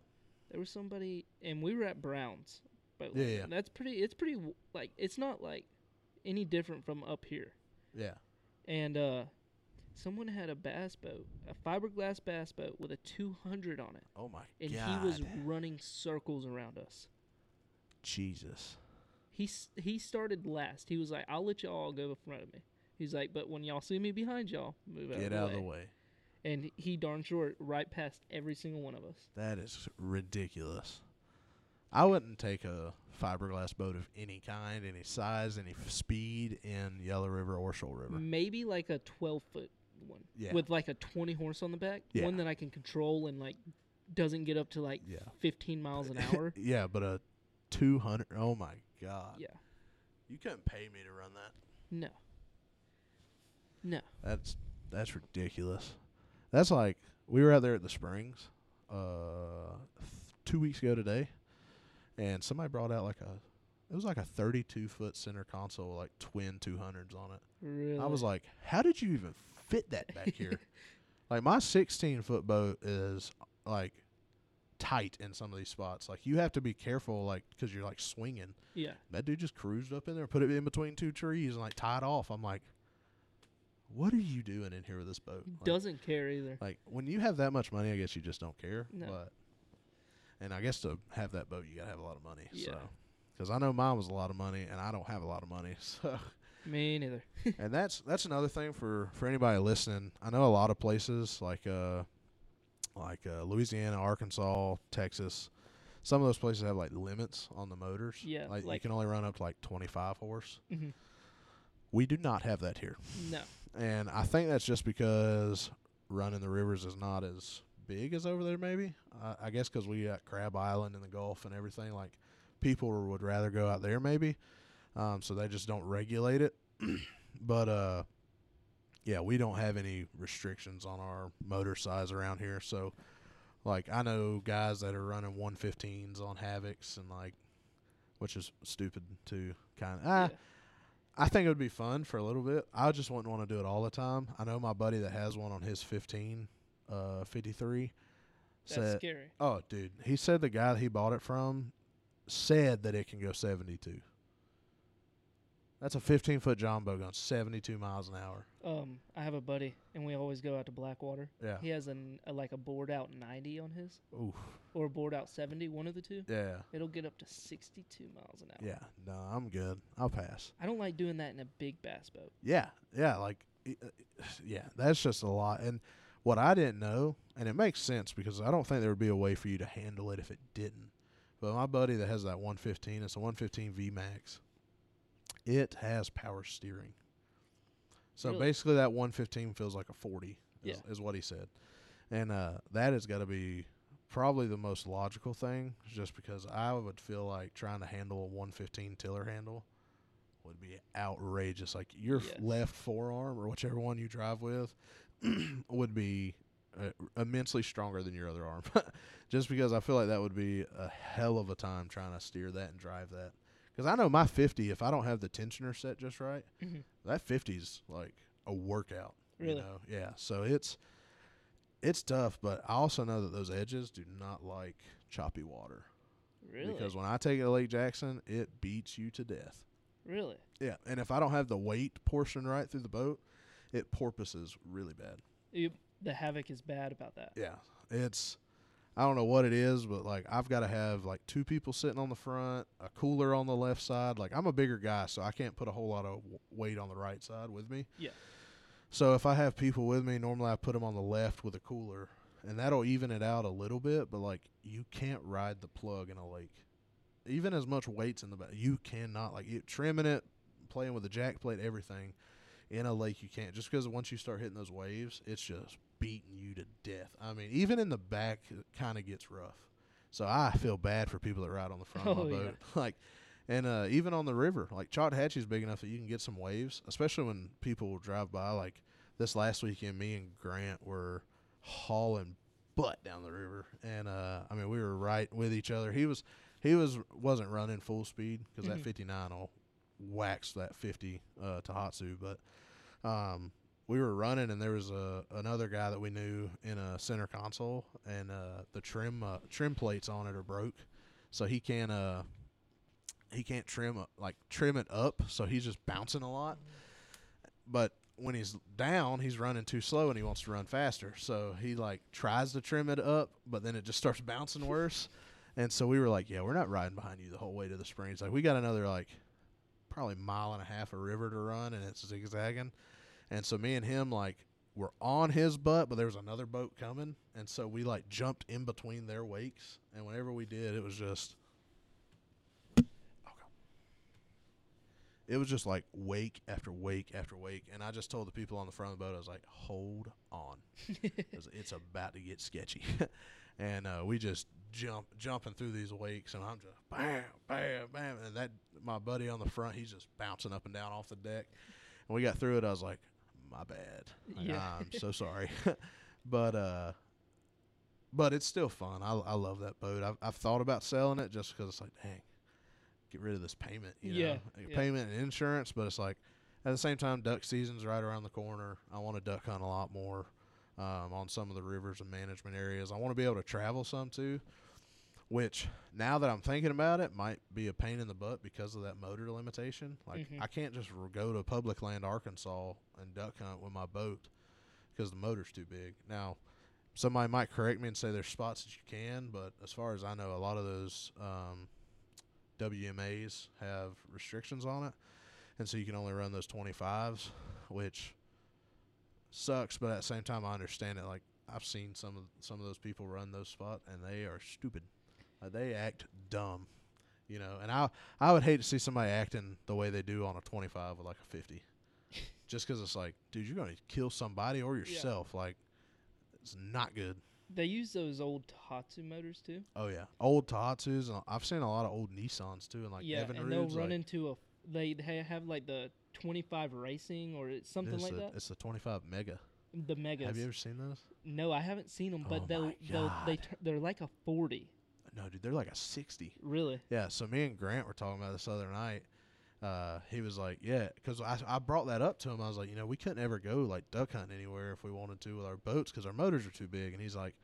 there was somebody, and we were at Browns. But Yeah, yeah. that's pretty. It's pretty like it's not like any different from up here. yeah, And uh, someone had a bass boat, a fiberglass bass boat with a 200 on it, Oh my and god, he was running circles around us. Jesus. He he started last. He was like, "I'll let y'all go in front of me." He's like, "But when y'all see me behind y'all, move out, Get of, the out of the way." way. And he darn sure right past every single one of us. That is ridiculous. I wouldn't take a fiberglass boat of any kind, any size, any f- speed in Yellow River or Shoal River. Maybe like a 12 foot one Yeah. with like a 20 horse on the back, Yeah. one that I can control and like doesn't get up to like Yeah. 15 miles an hour. yeah, but a 200. Oh my god. yeah. You couldn't pay me to run that. No. No. That's that's ridiculous. That's like we were out there at the Springs uh th- 2 weeks ago today and somebody brought out like a it was like a 32 foot center console with like twin 200s on it. Really. I was like, how did you even fit that back here? like my 16 foot boat is like tight in some of these spots. Like you have to be careful, like because you're like swinging. yeah. That dude just cruised up in there, put it in between two trees, and like tied off. I'm like, what are you doing in here with this boat? Like, Doesn't care either. like when you have that much money, I guess you just don't care. No. But and I guess to have that boat, you gotta have a lot of money. Yeah. So because I know mine was a lot of money, and I don't have a lot of money. So, Me neither. and that's that's another thing for for anybody listening. I know a lot of places like uh like uh, Louisiana, Arkansas, Texas. Some of those places have like limits on the motors. Yeah, like, you can only run up to like 25 horse. hmm We do not have that here. No. And I think that's just because running the rivers is not as big as over there, maybe. I I guess 'cause we got Crab Island in the Gulf and everything. Like, people would rather go out there, maybe. Um, so they just don't regulate it. but, uh, yeah, we don't have any restrictions on our motor size around here. So, like, I know guys that are running 115s on Havocs and, like, which is stupid to kind of. Ah, yeah. I think it would be fun for a little bit. I just wouldn't want to do it all the time. I know my buddy that has one on his 15, uh, 53. That's Said, scary. oh, dude, he said the guy that he bought it from said that it can go 72. That's a 15 foot Jumbo going 72 miles an hour. Um, I have a buddy, and we always go out to Blackwater. Yeah. He has an a, like a board out 90 on his, Oof. or a board out 70, one of the two. Yeah. It'll get up to 62 miles an hour. Yeah. No, I'm good. I'll pass. I don't like doing that in a big bass boat. Yeah, yeah, like, uh, yeah, that's just a lot. And what I didn't know, and it makes sense because I don't think there would be a way for you to handle it if it didn't. But my buddy that has that 115, it's a 115 V Max. It has power steering. So Really? basically, that 115 feels like a 40. Is, Yeah. is what he said, and uh, that has got to be probably the most logical thing, just because I would feel like trying to handle a 115 tiller handle would be outrageous. Like your Yes. left forearm or whichever one you drive with would be uh, immensely stronger than your other arm. Just because I feel like that would be a hell of a time trying to steer that and drive that. Because I know my 50, if I don't have the tensioner set just right, Mhm. that 50's like a workout. You Really? know? Yeah. So it's it's tough, but I also know that those edges do not like choppy water. Really? Because when I take it to Lake Jackson, it beats you to death. really? Yeah, and if I don't have the weight portion right through the boat, it porpoises really bad. You, the havoc is bad about that. Yeah, it's I don't know what it is, but like I've got to have like two people sitting on the front, a cooler on the left side. Like I'm a bigger guy, so I can't put a whole lot of w- weight on the right side with me. Yeah. So if I have people with me, normally I put them on the left with a cooler, and that'll even it out a little bit. But like you can't ride the plug in a lake, even as much weight's in the back. You cannot like it, trimming it, playing with the jack plate, everything in a lake. You can't just because once you start hitting those waves, it's just beating you to death. I mean, even in the back, it kind of gets rough. So I feel bad for people that ride on the front of Oh, my yeah. boat, like. And uh, even on the river, like Chattahoochee is big enough that you can get some waves, especially when people will drive by. Like this last weekend, me and Grant were hauling butt down the river, and uh, I mean we were right with each other. He was he was wasn't running full speed because Mhm. that 59 will wax that 50 uh, Tohatsu, but um, we were running, and there was a another guy that we knew in a center console, and uh, the trim uh, trim plates on it are broke, so he can't uh he can't trim up, like trim it up, so he's just bouncing a lot. But when he's down, he's running too slow, and he wants to run faster. So he like tries to trim it up, but then it just starts bouncing worse. And so we were like, "Yeah, we're not riding behind you the whole way to the springs. Like we got another like probably mile and a half of river to run, and it's zigzagging." And so me and him like were on his butt, but there was another boat coming, and so we like jumped in between their wakes. And whenever we did, it was just it was just like wake after wake after wake. And I just told the people on the front of the boat, I was like, hold on. it's about to get sketchy. and uh, we just jump jumping through these wakes, and I'm just bam, bam, bam. And that my buddy on the front, he's just bouncing up and down off the deck. And we got through it. I was like, my bad. Like, Yeah. I'm so sorry. but uh, but it's still fun. I I love that boat. I've I've thought about selling it just because it's like, dang, get rid of this payment. You Yeah, know, like yeah. payment and insurance. But it's like at the same time, duck season's right around the corner. I want to duck hunt a lot more um, on some of the rivers and management areas. I want to be able to travel some too. Which now that I'm thinking about it, might be a pain in the butt because of that motor limitation. Like Mhm. I can't just go to public land Arkansas and duck hunt with my boat because the motor's too big. Now, somebody might correct me and say there's spots that you can, but as far as I know, a lot of those um, WMAs have restrictions on it, and so you can only run those 25s, which sucks. But at the same time, I understand it. Like I've seen some of some of those people run those spots, and they are stupid. Like, they act dumb, you know. And I I would hate to see somebody acting the way they do on a 25 with like a 50, just because it's like, dude, you're gonna kill somebody or yourself. Like it's not good. They use those old Tohatsu motors too. Oh yeah, old Tohatsu's. And I've seen a lot of old Nissans too, and like yeah, Evan and they'll run like, into a. They they have like the 25 racing or it's something it's like the, that. It's the 25 Mega. The megas. Have you ever seen those? No, I haven't seen them, but Oh they'll they'll they God. tur- they're like a 40. No, dude, they're like a 60. Really? Yeah, so me and Grant were talking about this other night. Uh, he was like, "Yeah," because I I brought that up to him. I was like, "You know, we couldn't ever go like duck hunting anywhere if we wanted to with our boats because our motors are too big." And he's like,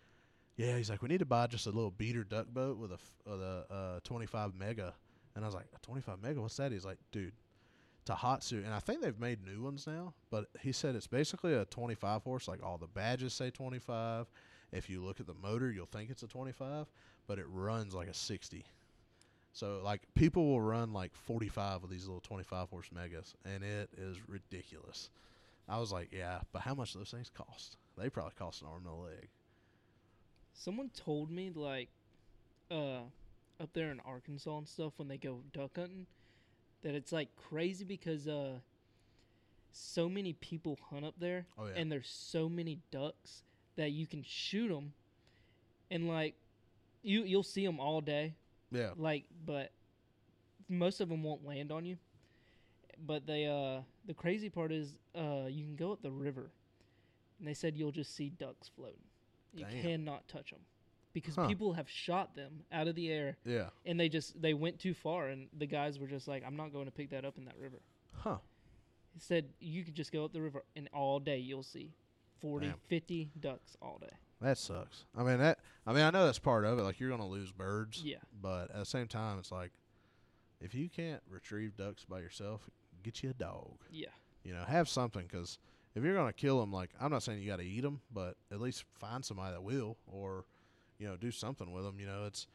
"Yeah," he's like, "We need to buy just a little beater duck boat with a with a uh, 25 mega." And I was like, "A 25 mega? What's that?" He's like, "Dude, Tohatsu." And I think they've made new ones now, but he said it's basically a 25 horse. Like all the badges say 25. If you look at the motor, you'll think it's a 25, but it runs like a 60. So like people will run like 45 with these little 25 horse megas, and it is ridiculous. I was like, yeah, but how much do those things cost? They probably cost an arm and a leg. Someone told me like, uh, up there in Arkansas and stuff when they go duck hunting, that it's like crazy because uh, so many people hunt up there, Oh yeah, and there's so many ducks that you can shoot them, and like, you you'll see them all day, yeah, like, but most of them won't land on you. But they uh, the crazy part is uh, you can go up the river, and they said you'll just see ducks floating. You Damn. cannot touch them because Huh. people have shot them out of the air yeah, and they just they went too far and the guys were just like i'm not going to pick that up in that river huh? he said you could just go up the river and all day you'll see 40 Damn. 50 ducks all day That sucks. I mean that. I mean I know that's part of it. Like you're gonna lose birds, yeah but at the same time, it's like if you can't retrieve ducks by yourself, get you a dog. yeah You know, have something because if you're gonna kill them, like I'm not saying you got to eat them, but at least find somebody that will, or you know, do something with them. You know, it's.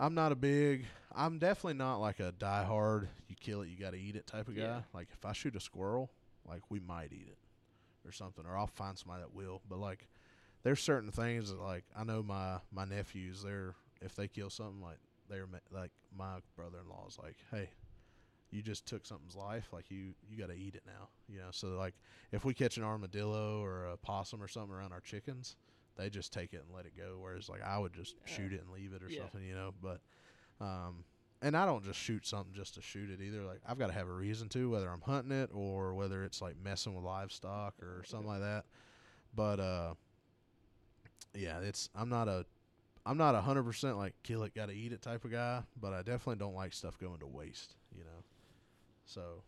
I'm not a big. I'm definitely not like a die hard. You kill it, you got to eat it type of guy. Yeah. Like if I shoot a squirrel, like we might eat it, or something, or I'll find somebody that will. But like, there's certain things that like I know my my nephews. They're if they kill something like they're like my brother-in-law's like, hey, you just took something's life. Like you, you got to eat it now. You know. So like, if we catch an armadillo or a possum or something around our chickens, they just take it and let it go. Whereas like I would just Uh, shoot it and leave it or yeah. something. You know. But, um, and I don't just shoot something just to shoot it either. Like I've got to have a reason to, whether I'm hunting it or whether it's like messing with livestock or something like that. But uh, yeah, it's I'm not a I'm not a hundred percent like kill it, gotta eat it type of guy, but I definitely don't like stuff going to waste, you know. So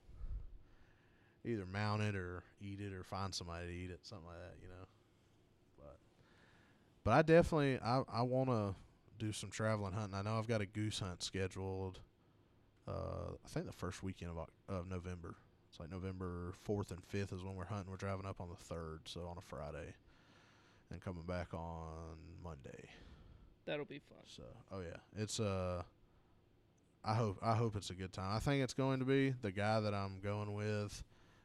either mount it or eat it or find somebody to eat it, something like that, you know. But but I definitely I I want to do some traveling hunting. I know I've got a goose hunt scheduled. Uh, I think the first weekend of of November. It's like November fourth and fifth is when we're hunting. We're driving up on the third, so on a Friday, and coming back on Monday. that'll be fun So, oh yeah, it's uh, I hope I hope it's a good time. I think it's going to be the guy that I'm going with.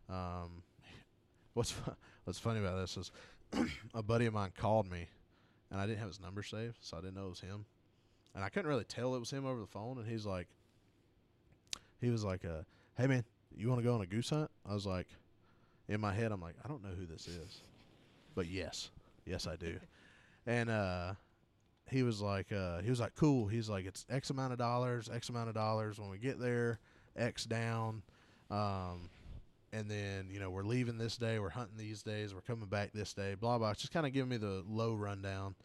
Um, what's fu- what's funny about this is a buddy of mine called me, and I didn't have his number saved, so I didn't know it was him, and I couldn't really tell it was him over the phone. And he's like, he was like, uh, "Hey man, you want to go on a goose hunt?" I was like, in my head, I'm like, I don't know who this is, but yes, yes I do, and uh he was like uh he was like cool. He's like it's x amount of dollars x amount of dollars when we get there x down. Um and then you know we're leaving this day we're hunting these days we're coming back this day blah blah. Just kind of giving me the low rundown.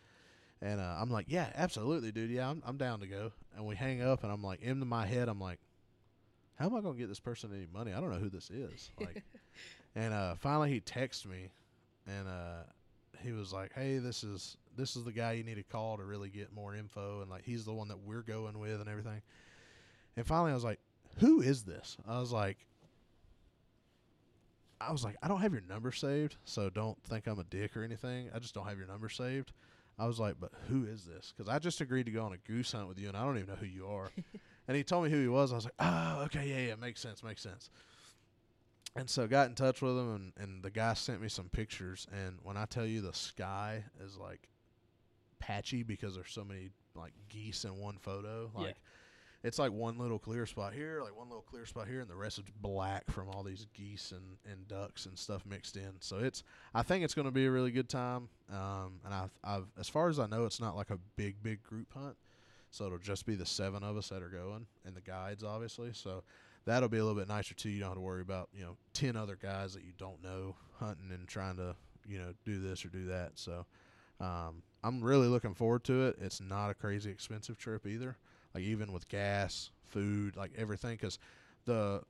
And uh, i'm like yeah absolutely dude. Yeah I'm, I'm down to go. And we hang up and i'm like into my head i'm like how am i going to get this person any money? I don't know who this is. Like and uh finally he texted me and uh he was like, "Hey, this is this is the guy you need to call to really get more info, and like he's the one that we're going with and everything." And finally, I was like, "Who is this?" I was like, "I was like, I don't have your number saved, so don't think I'm a dick or anything. I just don't have your number saved." I was like, "But who is this?" Because I just agreed to go on a goose hunt with you, and I don't even know who you are. And he told me who he was. I was like, oh, okay, yeah, yeah, makes sense, makes sense. And so got in touch with him, and, and the guy sent me some pictures. And when I tell you the sky is like patchy because there's so many like geese in one photo, Yeah. like it's like one little clear spot here, like one little clear spot here, and the rest is black from all these geese and, and ducks and stuff mixed in. So it's, I think it's going to be a really good time. Um, and I've, I've, as far as I know, it's not like a big, big group hunt. So it'll just be the seven of us that are going, and the guides, obviously. So that'll be a little bit nicer too. You don't have to worry about you know ten other guys that you don't know hunting and trying to you know do this or do that. So um, I'm really looking forward to it. It's not a crazy expensive trip either. Like even with gas, food, like everything, because the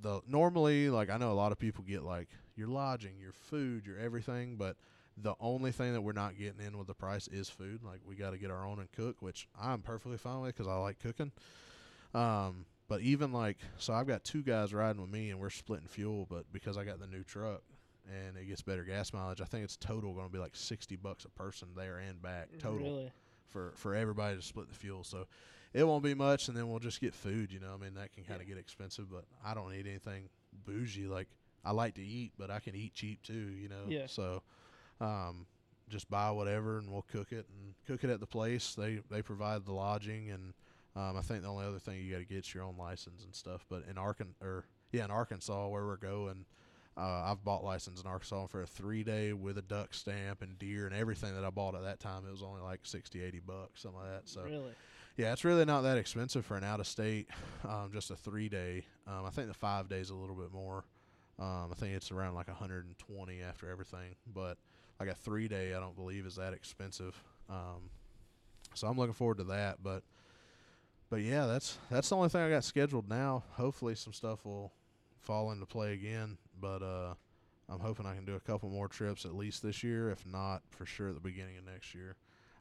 the normally like I know a lot of people get like your lodging, your food, your everything, but the only thing that we're not getting in with the price is food. Like we got to get our own and cook, which I'm perfectly fine with because I like cooking. Um, but even like so, I've got two guys riding with me, and we're splitting fuel. But because I got the new truck and it gets better gas mileage, I think it's total going to be like sixty bucks a person there and back total Really? for for everybody to split the fuel. So it won't be much, and then we'll just get food. You know, I mean that can kind of get expensive, but I don't need anything bougie. Like I like to eat, but I can eat cheap too. You know, Yeah. so um, just buy whatever and we'll cook it and cook it at the place. They they provide the lodging and um, I think the only other thing you got to get is your own license and stuff. But in Arkan or yeah in Arkansas where we're going. Uh, I've bought license in Arkansas for a three day with a duck stamp and deer and everything that I bought at that time. It was only like 60, 80 bucks, something like that. So really? yeah, it's really not that expensive for an out of state, um, just a three day. Um, I think the five days a little bit more. Um, I think it's around like 120 after everything, but like a three day, I don't believe is that expensive. Um, so I'm looking forward to that. But but yeah, that's that's the only thing I got scheduled now. Hopefully, some stuff will fall into play again. But uh, I'm hoping I can do a couple more trips at least this year. If not, for sure at the beginning of next year.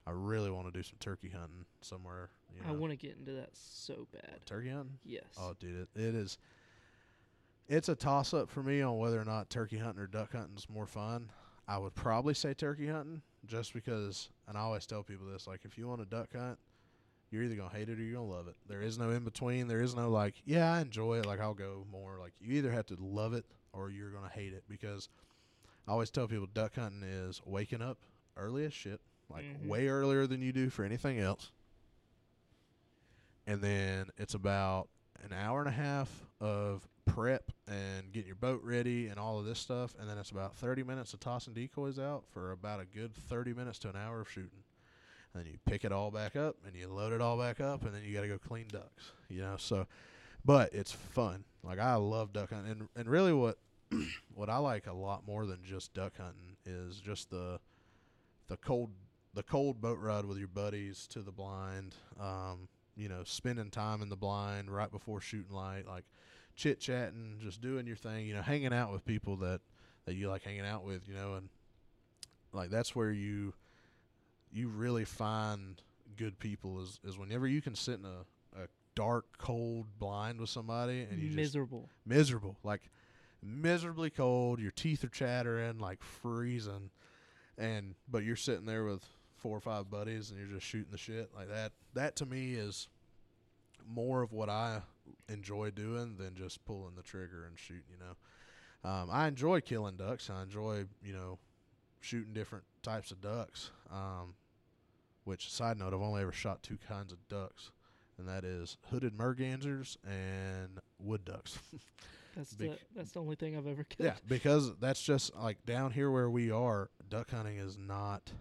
I really want to do some turkey hunting somewhere. You know. I want to get into that so bad. turkey hunting. Yes. Oh, dude, it, it is. It's a toss up for me on whether or not turkey hunting or duck hunting is more fun. I would probably say turkey hunting, just because, and I always tell people this: like, if you want a duck hunt, you're either gonna hate it or you're gonna love it. There is no in between. There is no like, yeah, I enjoy it. Like, I'll go more. Like, you either have to love it or you're gonna hate it. Because I always tell people duck hunting is waking up early as shit, like Mhm. way earlier than you do for anything else. And then it's about an hour and a half of prep and getting your boat ready and all of this stuff. And then it's about 30 minutes of tossing decoys out for about a good 30 minutes to an hour of shooting. And then you pick it all back up and you load it all back up and then you got to go clean ducks, you know. So, but it's fun. Like I love duck hunting, and and really what what I like a lot more than just duck hunting is just the the cold the cold boat ride with your buddies to the blind. Um, you know, spending time in the blind right before shooting light, like chit chatting, just doing your thing. You know, hanging out with people that that you like hanging out with. You know, and like that's where you you really find good people is is whenever you can sit in a, a dark cold blind with somebody and you just Miserable. miserable, like miserably cold. Your teeth are chattering, like freezing, and but you're sitting there with four or five buddies and you're just shooting the shit like that. That to me is more of what I enjoy doing than just pulling the trigger and shooting. You know, um, I enjoy killing ducks. I enjoy you know shooting different types of ducks. Um, which side note, I've only ever shot two kinds of ducks, and that is hooded mergansers and wood ducks. That's the that's the only thing I've ever killed. Yeah, because that's just like down here where we are, duck hunting is not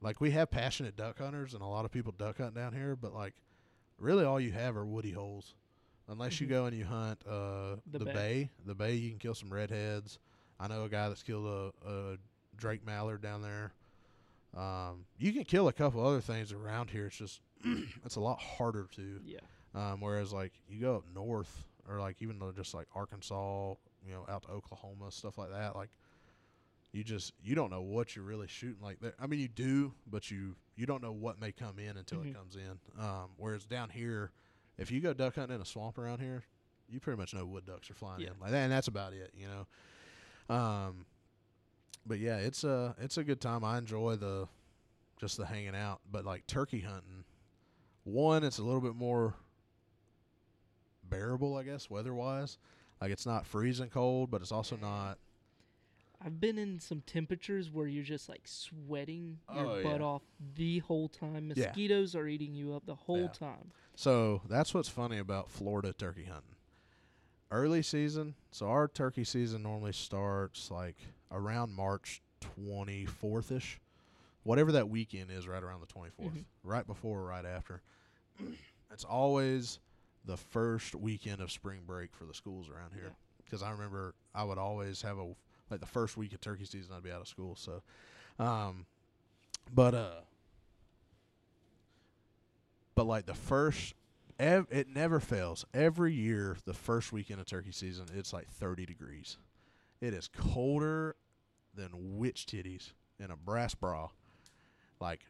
like we have passionate duck hunters and a lot of people duck hunt down here, but like really all you have are woody holes. Unless you Mhm. go and you hunt uh, The the, bay. bay. the bay, you can kill some redheads. I know a guy that's killed a, a drake mallard down there. Um, you can kill a couple other things around here. It's just it's a lot harder to. Yeah. Um, whereas like you go up north or like even though just like Arkansas, you know, out to Oklahoma, stuff like that, like you just you don't know what you're really shooting like there. I mean you do, but you you don't know what may come in until Mhm. it comes in. Um, whereas down here, if you go duck hunting in a swamp around here, you pretty much know wood ducks are flying Yeah. in like that, and that's about it, you know. Um, but yeah, it's a it's a good time. I enjoy the just the hanging out, but like turkey hunting, one it's a little bit more bearable, I guess, weather wise. Like it's not freezing cold, but it's also not. I've been in some temperatures where you're just like sweating oh, your Oh, butt yeah. off the whole time. Yeah. Mosquitoes are eating you up the whole Yeah. time. So that's what's funny about Florida turkey hunting. Early season, so our turkey season normally starts like around March 24th ish. Whatever that weekend is, right around the 24th, Mhm. right before or right after. it's always the first weekend of spring break for the schools around here. Yeah. Because I remember I would always have a, like the first week of turkey season, I'd be out of school. So, um, but, uh, but like the first Ev- it never fails. Every year, the first weekend of turkey season, it's like 30 degrees. It is colder than witch titties in a brass bra. Like,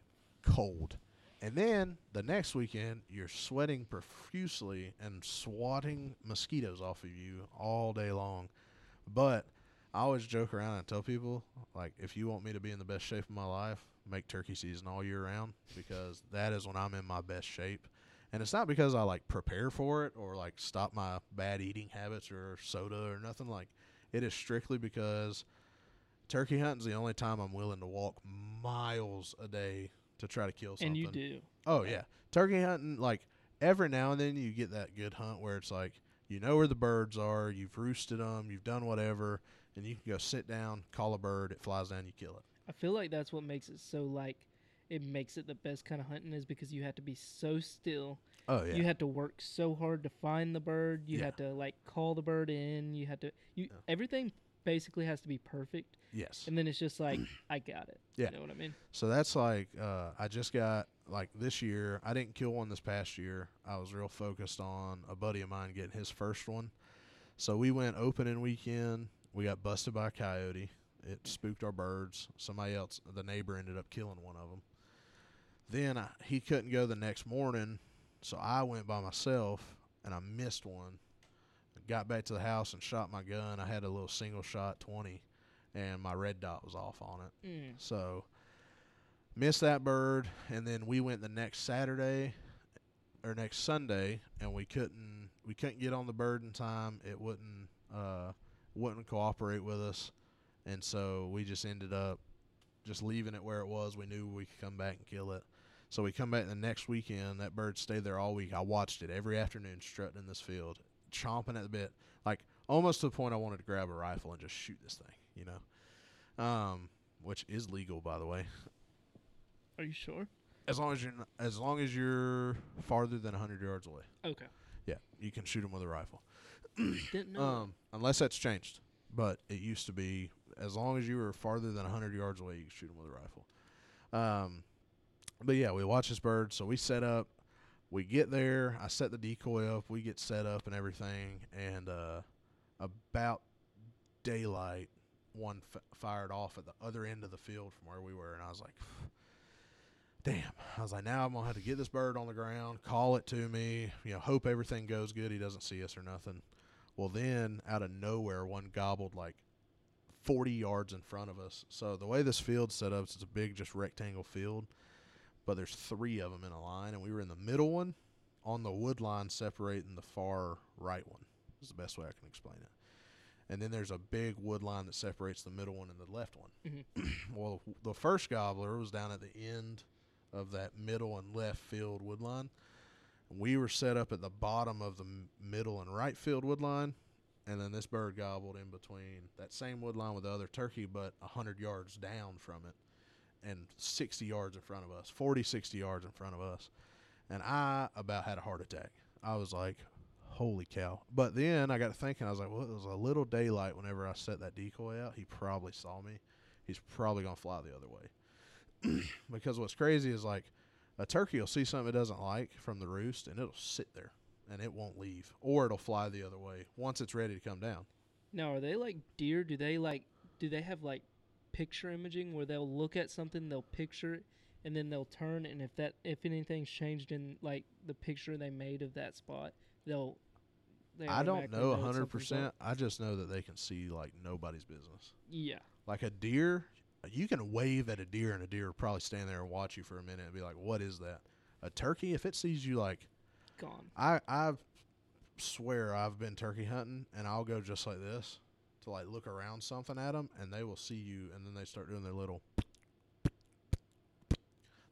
cold. And then the next weekend, you're sweating profusely and swatting mosquitoes off of you all day long. But I always joke around and tell people, like, if you want me to be in the best shape of my life, make turkey season all year round because that is when I'm in my best shape. And it's not because I like prepare for it or like stop my bad eating habits or soda or nothing like. It is strictly because turkey hunting's the only time I'm willing to walk miles a day to try to kill something. And you do. Oh yeah, turkey hunting like every now and then you get that good hunt where it's like you know where the birds are, you've roosted them, you've done whatever, and you can go sit down, call a bird, it flies down, you kill it. I feel like that's what makes it so like it makes it the best kind of hunting is because you have to be so still. Oh yeah, You had to work so hard to find the bird. You Yeah. had to like call the bird in. You had to you Yeah. everything basically has to be perfect. yes. And then it's just like I got it. Yeah. You know what I mean? So that's like uh, I just got like this year. I didn't kill one this past year. I was real focused on a buddy of mine getting his first one. So we went opening weekend. We got busted by a coyote. It spooked our birds. Somebody else, the neighbor, ended up killing one of them. Then I, he couldn't go the next morning, so I went by myself and I missed one. Got back to the house and shot my gun. I had a little single shot twenty, and my red dot was off on it. Mm. So missed that bird, and then we went the next Saturday or next Sunday, and we couldn't we couldn't get on the bird in time. It wouldn't uh, wouldn't cooperate with us, and so we just ended up just leaving it where it was. We knew we could come back and kill it. So we come back the next weekend. That bird stayed there all week. I watched it every afternoon, strutting in this field, chomping at the bit, like almost to the point I wanted to grab a rifle and just shoot this thing. You know, um, which is legal by the way. Are you sure? As long as you're not, as long as you're farther than 100 yards away. Okay. Yeah, you can shoot them with a rifle. Didn't know. Um, unless that's changed, but it used to be as long as you were farther than 100 yards away, you could shoot them with a rifle. Um, but yeah, we watch this bird. So we set up. We get there. I set the decoy up. We get set up and everything. And uh, about daylight, one f- fired off at the other end of the field from where we were, and I was like, "Damn!" I was like, "Now I'm gonna have to get this bird on the ground, call it to me, you know, hope everything goes good. He doesn't see us or nothing." Well, then out of nowhere, one gobbled like 40 yards in front of us. So the way this field's set up, it's a big, just rectangle field, but there's three of them in a line, and we were in the middle one, on the wood line separating the far right one. Is the best way I can explain it. And then there's a big wood line that separates the middle one and the left one. Mhm. well, the first gobbler was down at the end of that middle and left field wood line. We were set up at the bottom of the middle and right field wood line, and then this bird gobbled in between that same wood line with the other turkey, but a hundred yards down from it, and sixty yards in front of us, 40, 60 yards in front of us, and I about had a heart attack. I was like, "Holy cow!" But then I got to thinking, I was like, "Well, it was a little daylight whenever I set that decoy out. He probably saw me. He's probably gonna fly the other way." because what's crazy is like a turkey will see something it doesn't like from the roost and it'll sit there and it won't leave or it'll fly the other way once it's ready to come down now, are they like deer? Do they like? Do they have like picture imaging where they'll look at something, they'll picture it, and then they'll turn, and if that if anything's changed in like the picture they made of that spot, they'll. They i don't know it's 100% something's i just know that they can see like nobody's business Yeah. like a deer you can wave at a deer and a deer will probably stand there and watch you for a minute and be like what is that a turkey if it sees you like Gone. I I've swear I've been turkey hunting, and I'll go just like this to like look around something at them, and they will see you, and then they start doing their little.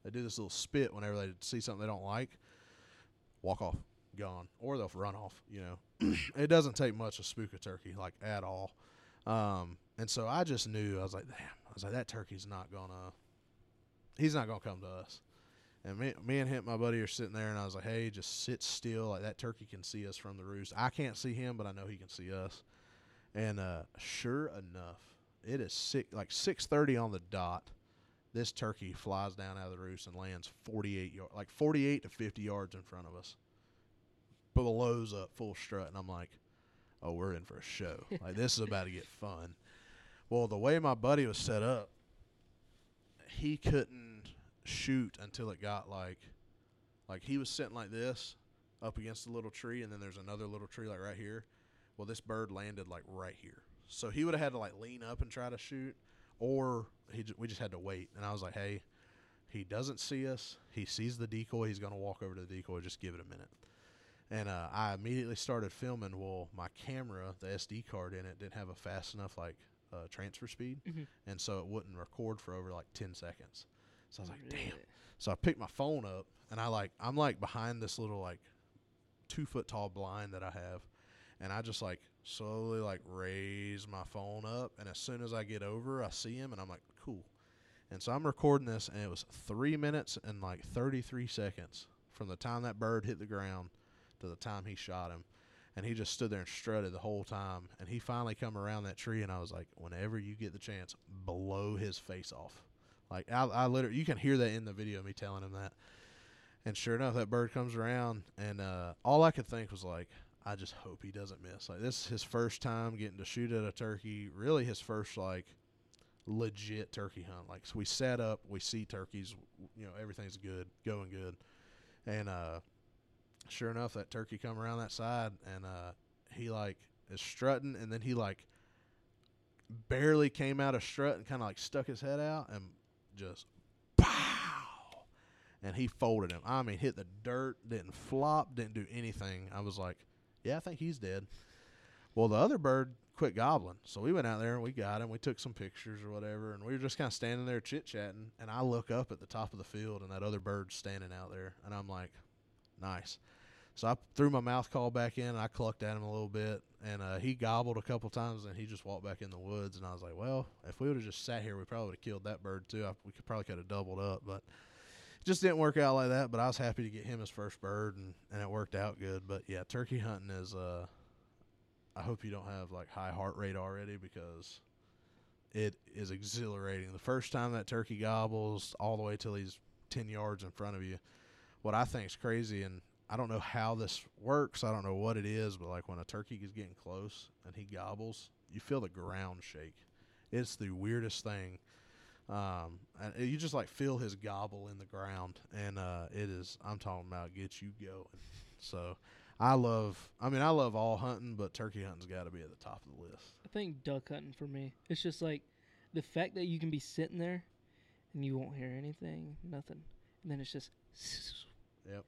They do this little spit whenever they see something they don't like. Walk off, gone, or they'll run off. You know, it doesn't take much to spook a turkey, like at all. Um, and so I just knew I was like, damn, I was like, that turkey's not gonna, he's not gonna come to us. And me, me and him, my buddy, are sitting there, and I was like, "Hey, just sit still. Like that turkey can see us from the roost. I can't see him, but I know he can see us." And uh, sure enough, it is six, like six thirty on the dot. This turkey flies down out of the roost and lands forty-eight yard, like forty-eight to fifty yards in front of us. Blows up full strut, and I'm like, "Oh, we're in for a show. like this is about to get fun." Well, the way my buddy was set up, he couldn't shoot until it got like like he was sitting like this up against a little tree and then there's another little tree like right here well this bird landed like right here. So he would have had to like lean up and try to shoot or he j- we just had to wait. And i was like hey he doesn't see us. He sees the decoy. He's going to walk over to the decoy. Just give it a minute. And uh, i immediately started filming. Well my camera the sd card in it didn't have a fast enough like uh, transfer speed. Mhm. and so it wouldn't record for over like 10 seconds. So i was like damn. So I picked my phone up and I like I'm like behind this little like two foot tall blind that I have, and I just like slowly like raise my phone up, and as soon as I get over, I see him, and I'm like cool, and so I'm recording this, and it was three minutes and like 33 seconds from the time that bird hit the ground to the time he shot him. And he just stood there and strutted the whole time. And he finally come around that tree, and I was like, "Whenever you get the chance, blow his face off." Like I, I literally, you can hear that in the video, me telling him that. And sure enough, that bird comes around, and uh, all I could think was like, I just hope he doesn't miss. Like this is his first time getting to shoot at a turkey. Really, his first like legit turkey hunt. Like so we set up, we see turkeys. You know, everything's good, going good, and uh, sure enough, that turkey come around that side, and uh, he like is strutting, and then he like barely came out of strut and kind of like stuck his head out and just pow, and he folded him. I mean, hit the dirt, didn't flop, didn't do anything. I was like, yeah, I think he's dead. Well, the other bird quit gobbling, so we went out there and we got him. We took some pictures or whatever, and we were just kind of standing there chit chatting. And I look up at the top of the field, and that other bird's standing out there, and I'm like, nice. So I threw my mouth call back in, and I clucked at him a little bit, and uh, he gobbled a couple times, and he just walked back in the woods. And I was like, well, if we would have just sat here, we probably would have killed that bird too. I, we could probably could have doubled up, but just didn't work out like that. But I was happy to get him his first bird, and, and it worked out good. But yeah, turkey hunting is. Uh, I hope you don't have like high heart rate already because it is exhilarating. The first time that turkey gobbles, all the way till he's ten yards in front of you. What I think is crazy, and I don't know how this works. I don't know what it is, but like when a turkey is getting close and he gobbles, you feel the ground shake. It's the weirdest thing. Um, and you just like feel his gobble in the ground, and uh, it is. I'm talking about gets you going. So, I love. I mean, I love all hunting, but turkey hunting's got to be at the top of the list. I think duck hunting for me. It's just like the fact that you can be sitting there and you won't hear anything, nothing, and then it's just. Yep.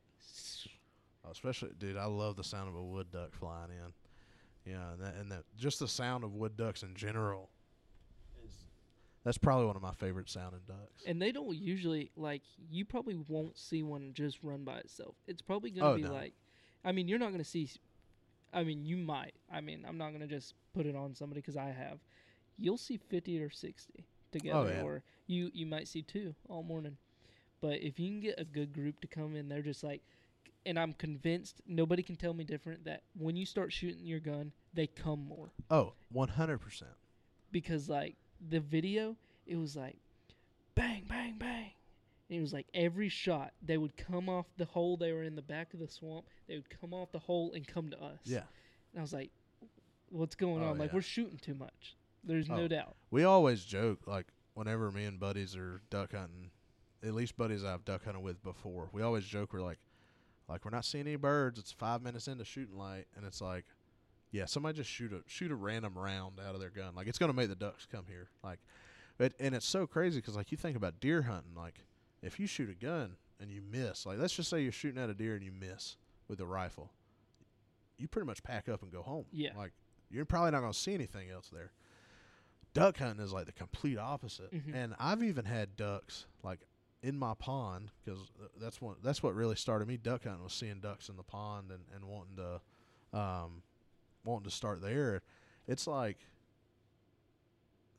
Especially, dude, I love the sound of a wood duck flying in. Yeah, and that, and that just the sound of wood ducks in general that's probably one of my favorite sounding ducks. And they don't usually like you probably won't see one just run by itself. It's probably gonna Oh, be no. like, I mean, you're not gonna see. I mean, you might. I mean, I'm not gonna just put it on somebody because I have. You'll see 50 or 60 together, Oh, yeah. or you you might see two all morning. But if you can get a good group to come in, they're just like, and I'm convinced nobody can tell me different that when you start shooting your gun, they come more Oh, 100%. because like the video, it was like bang, bang, bang. And it was like every shot they would come off the hole they were in the back of the swamp. They would come off the hole and come to us. Yeah. And I was like, "What's going Oh, on? Like yeah. we're shooting too much." There's Oh. no doubt. We always joke like whenever me and buddies are duck hunting, at least buddies I've duck hunted with before. We always joke we're like, like we're not seeing any birds. It's five minutes into shooting light, and it's like, yeah, somebody just shoot a shoot a random round out of their gun. Like it's gonna make the ducks come here. Like, it, and it's so crazy because like you think about deer hunting. Like if you shoot a gun and you miss, like let's just say you're shooting at a deer and you miss with a rifle, you pretty much pack up and go home. Yeah. Like you're probably not going to see anything else there. Duck hunting is like the complete opposite. Mhm. And I've even had ducks like in my pond because that's what that's what really started me duck hunting was seeing ducks in the pond and, and wanting to um wanting to start there. It's like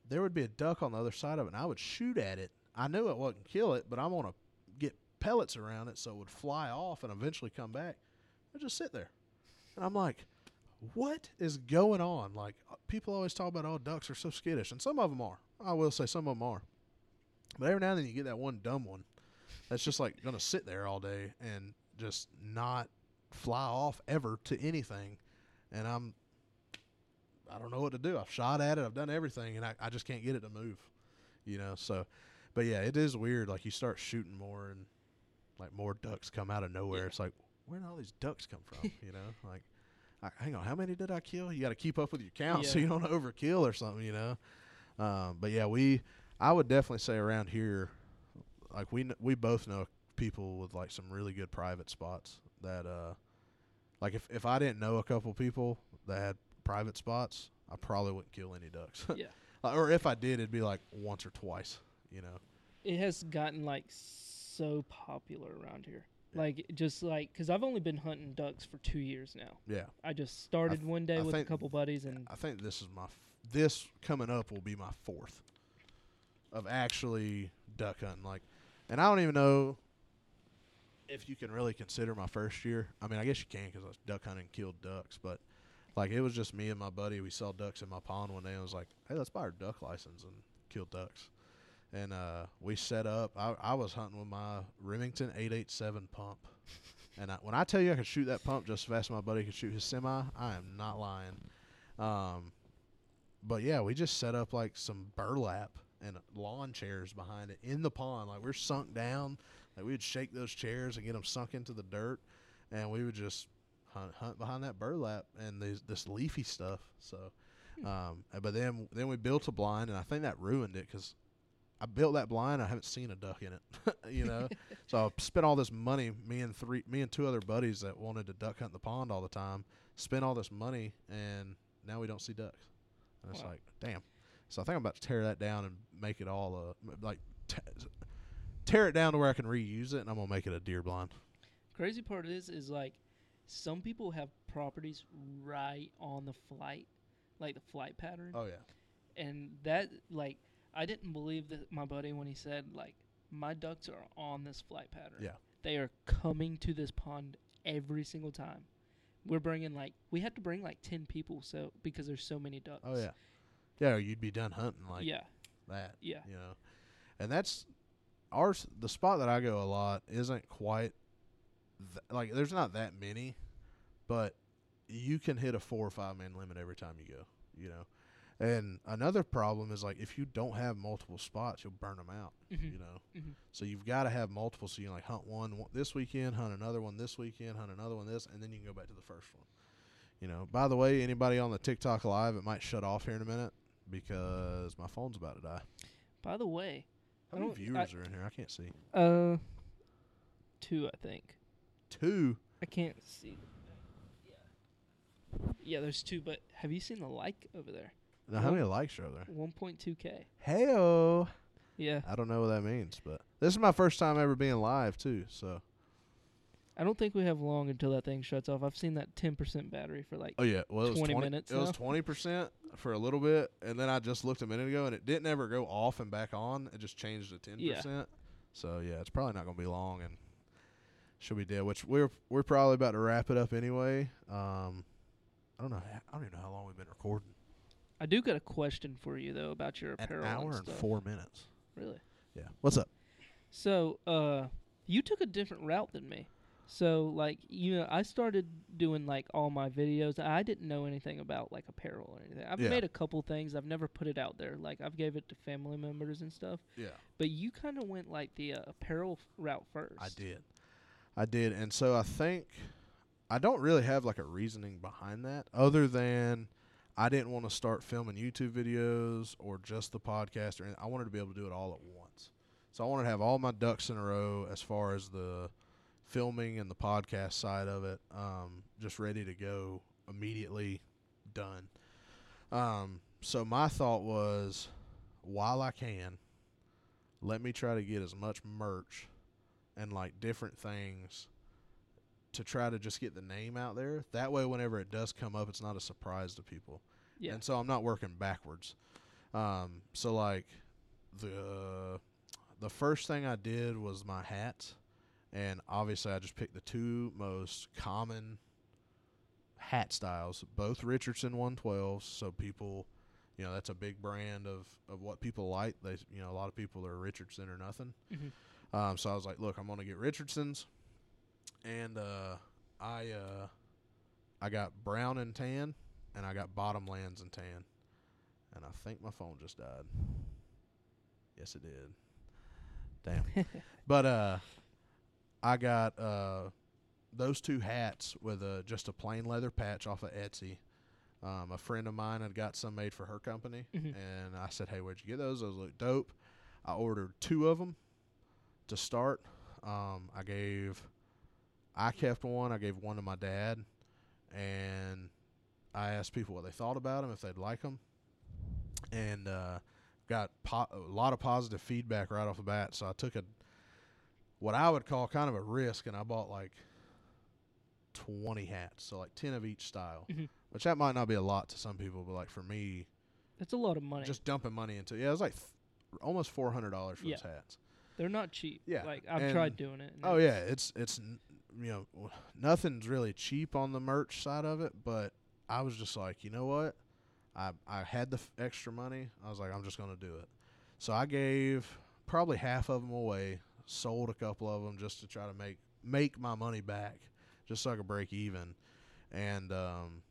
there would be a duck on the other side of it and I would shoot at it. I knew it wouldn't kill it, but I want to get pellets around it so it would fly off and eventually come back. I just sit there. And I'm like, what is going on? Like uh, people always talk about, oh, ducks are so skittish, and some of them are. I will say some of them are. But every now and then you get that one dumb one that's just like gonna sit there all day and just not fly off ever to anything. And I'm, I don't know what to do. I've shot at it. I've done everything, and I, I just can't get it to move. You know. So, but yeah, it is weird. Like you start shooting more, and like more ducks come out of nowhere. Yeah. It's like, where did all these ducks come from? you know, like I, hang on, how many did I kill? You got to keep up with your count so you don't overkill or something, you know. Um, but yeah, we, I would definitely say around here, like we we both know people with like some really good private spots that, uh, like if if I didn't know a couple people that had private spots, I probably wouldn't kill any ducks. Yeah. Or if I did, it'd be like once or twice, you know. It has gotten like so popular around here. Yeah. Like just like because I've only been hunting ducks for two years now. Yeah. I just started th- one day I with think- a couple buddies and I think this is my f- this coming up will be my fourth of actually duck hunting. Like, and I don't even know if you can really consider my first year. I mean, I guess you can because I was duck hunting, and killed ducks, but like it was just me and my buddy. We saw ducks in my pond one day. and I was like, hey, let's buy our duck license and kill ducks. And uh, we set up. I, I was hunting with my Remington 887 pump. And I, when I tell you I could shoot that pump just as fast as my buddy could shoot his semi, I am not lying. Um, but yeah, we just set up like some burlap and lawn chairs behind it in the pond. Like we're sunk down. Like we would shake those chairs and get them sunk into the dirt, and we would just hunt, hunt behind that burlap and these this leafy stuff. So, um, uh, but then then we built a blind, and I think that ruined it because I built that blind. I haven't seen a duck in it, you know. so I spent all this money. Me and three, me and two other buddies that wanted to duck hunt the pond all the time, spent all this money, and now we don't see ducks. And it's Wow. like, damn. So I think I'm about to tear that down and make it all a like t- tear it down to where I can reuse it, and I'm gonna make it a deer blind. crazy part is is like some people have properties right on the flight, like the flight pattern, Oh yeah, and that like I didn't believe that my buddy when he said like my ducks are on this flight pattern. Yeah. they are coming to this pond every single time. We're bringing like we had to bring like ten people so because there's so many ducks. oh yeah, yeah. You'd be done hunting like yeah, that. yeah, you know and that's ours the spot that i go a lot isn't quite th- like there's not that many but you can hit a four or five man limit every time you go you know and another problem is like if you don't have multiple spots you'll burn them out Mhm. you know Mhm. so you've got to have multiple so you can like hunt one one this weekend hunt another one this weekend hunt another one this and then you can go back to the first one you know by the way anybody on the tiktok live it might shut off here in a minute because my phone's about to die By the way, how many don't- viewers are in here? I can't see. uh, two I think. Two. I can't see. Yeah. Yeah, there's two, but have you seen the like over there? Now, how many likes are there? 1.2k. Heyo. Yeah. I don't know what that means, but this is my first time ever being live too. So. I don't think we have long until that thing shuts off. I've seen that 10% battery for like Oh yeah. Well, it was 20 20 minutes It was now? twenty percent for a little bit, and then I just looked a minute ago, and it didn't ever go off and back on. It just changed to ten Yeah. percent. So yeah, it's probably not gonna be long, and she'll be dead. Which we're we're probably about to wrap it up anyway. Um, I don't know. I don't even know how long we've been recording. I do got a question for you though about your apparel. An hour and and stuff. four minutes. Really? Yeah. What's up? So, uh, you took a different route than me. So, like, you know, I started doing like all my videos. I didn't know anything about like apparel or anything. I've Yeah. made a couple things. I've never put it out there. Like, I've gave it to family members and stuff. Yeah. But you kind of went like the uh, apparel f- route first. I did. I did. And so I think I don't really have like a reasoning behind that other than I didn't want to start filming YouTube videos or just the podcast or anything. I wanted to be able to do it all at once. So I wanted to have all my ducks in a row as far as the filming and the podcast side of it, um, just ready to go immediately done. Um, so my thought was, while I can, let me try to get as much merch and like different things to try to just get the name out there. That way, whenever it does come up, it's not a surprise to people. Yeah. And so I'm not working backwards. Um, so like the the first thing I did was my hats, and obviously I just picked the two most common hat styles, both Richardson 112s. So people, you know, that's a big brand of of what people like. They, you know, a lot of people are Richardson or nothing. Mhm. Um, so I was like, look, I'm gonna get Richardsons, and uh, I uh, I got brown and tan, and I got bottomlands and tan, and I think my phone just died. Yes, it did. Damn. but uh, I got uh those two hats with a just a plain leather patch off of Etsy. Um, a friend of mine had got some made for her company, Mhm. and I said, "Hey, where'd you get those? Those look dope." I ordered two of them to start. Um, I gave, I kept one. I gave one to my dad, and I asked people what they thought about them, if they'd like them, and uh, got po- a lot of positive feedback right off the bat. So I took a, what I would call kind of a risk, and I bought like twenty hats, so like ten of each style, Mhm. which that might not be a lot to some people, but like for me, That's a lot of money. just dumping money into yeah, it was like th- almost four hundred dollars for Yeah. those hats. They're not cheap. Yeah, Like I've and- tried doing it. Oh it's- yeah, it's it's n- you know nothing's really cheap on the merch side of it, but I was just like, you know what, I I had the f- extra money. I was like, I'm just gonna do it. So I gave probably half of them away, sold a couple of them just to try to make make my money back, just so I could break even, and um,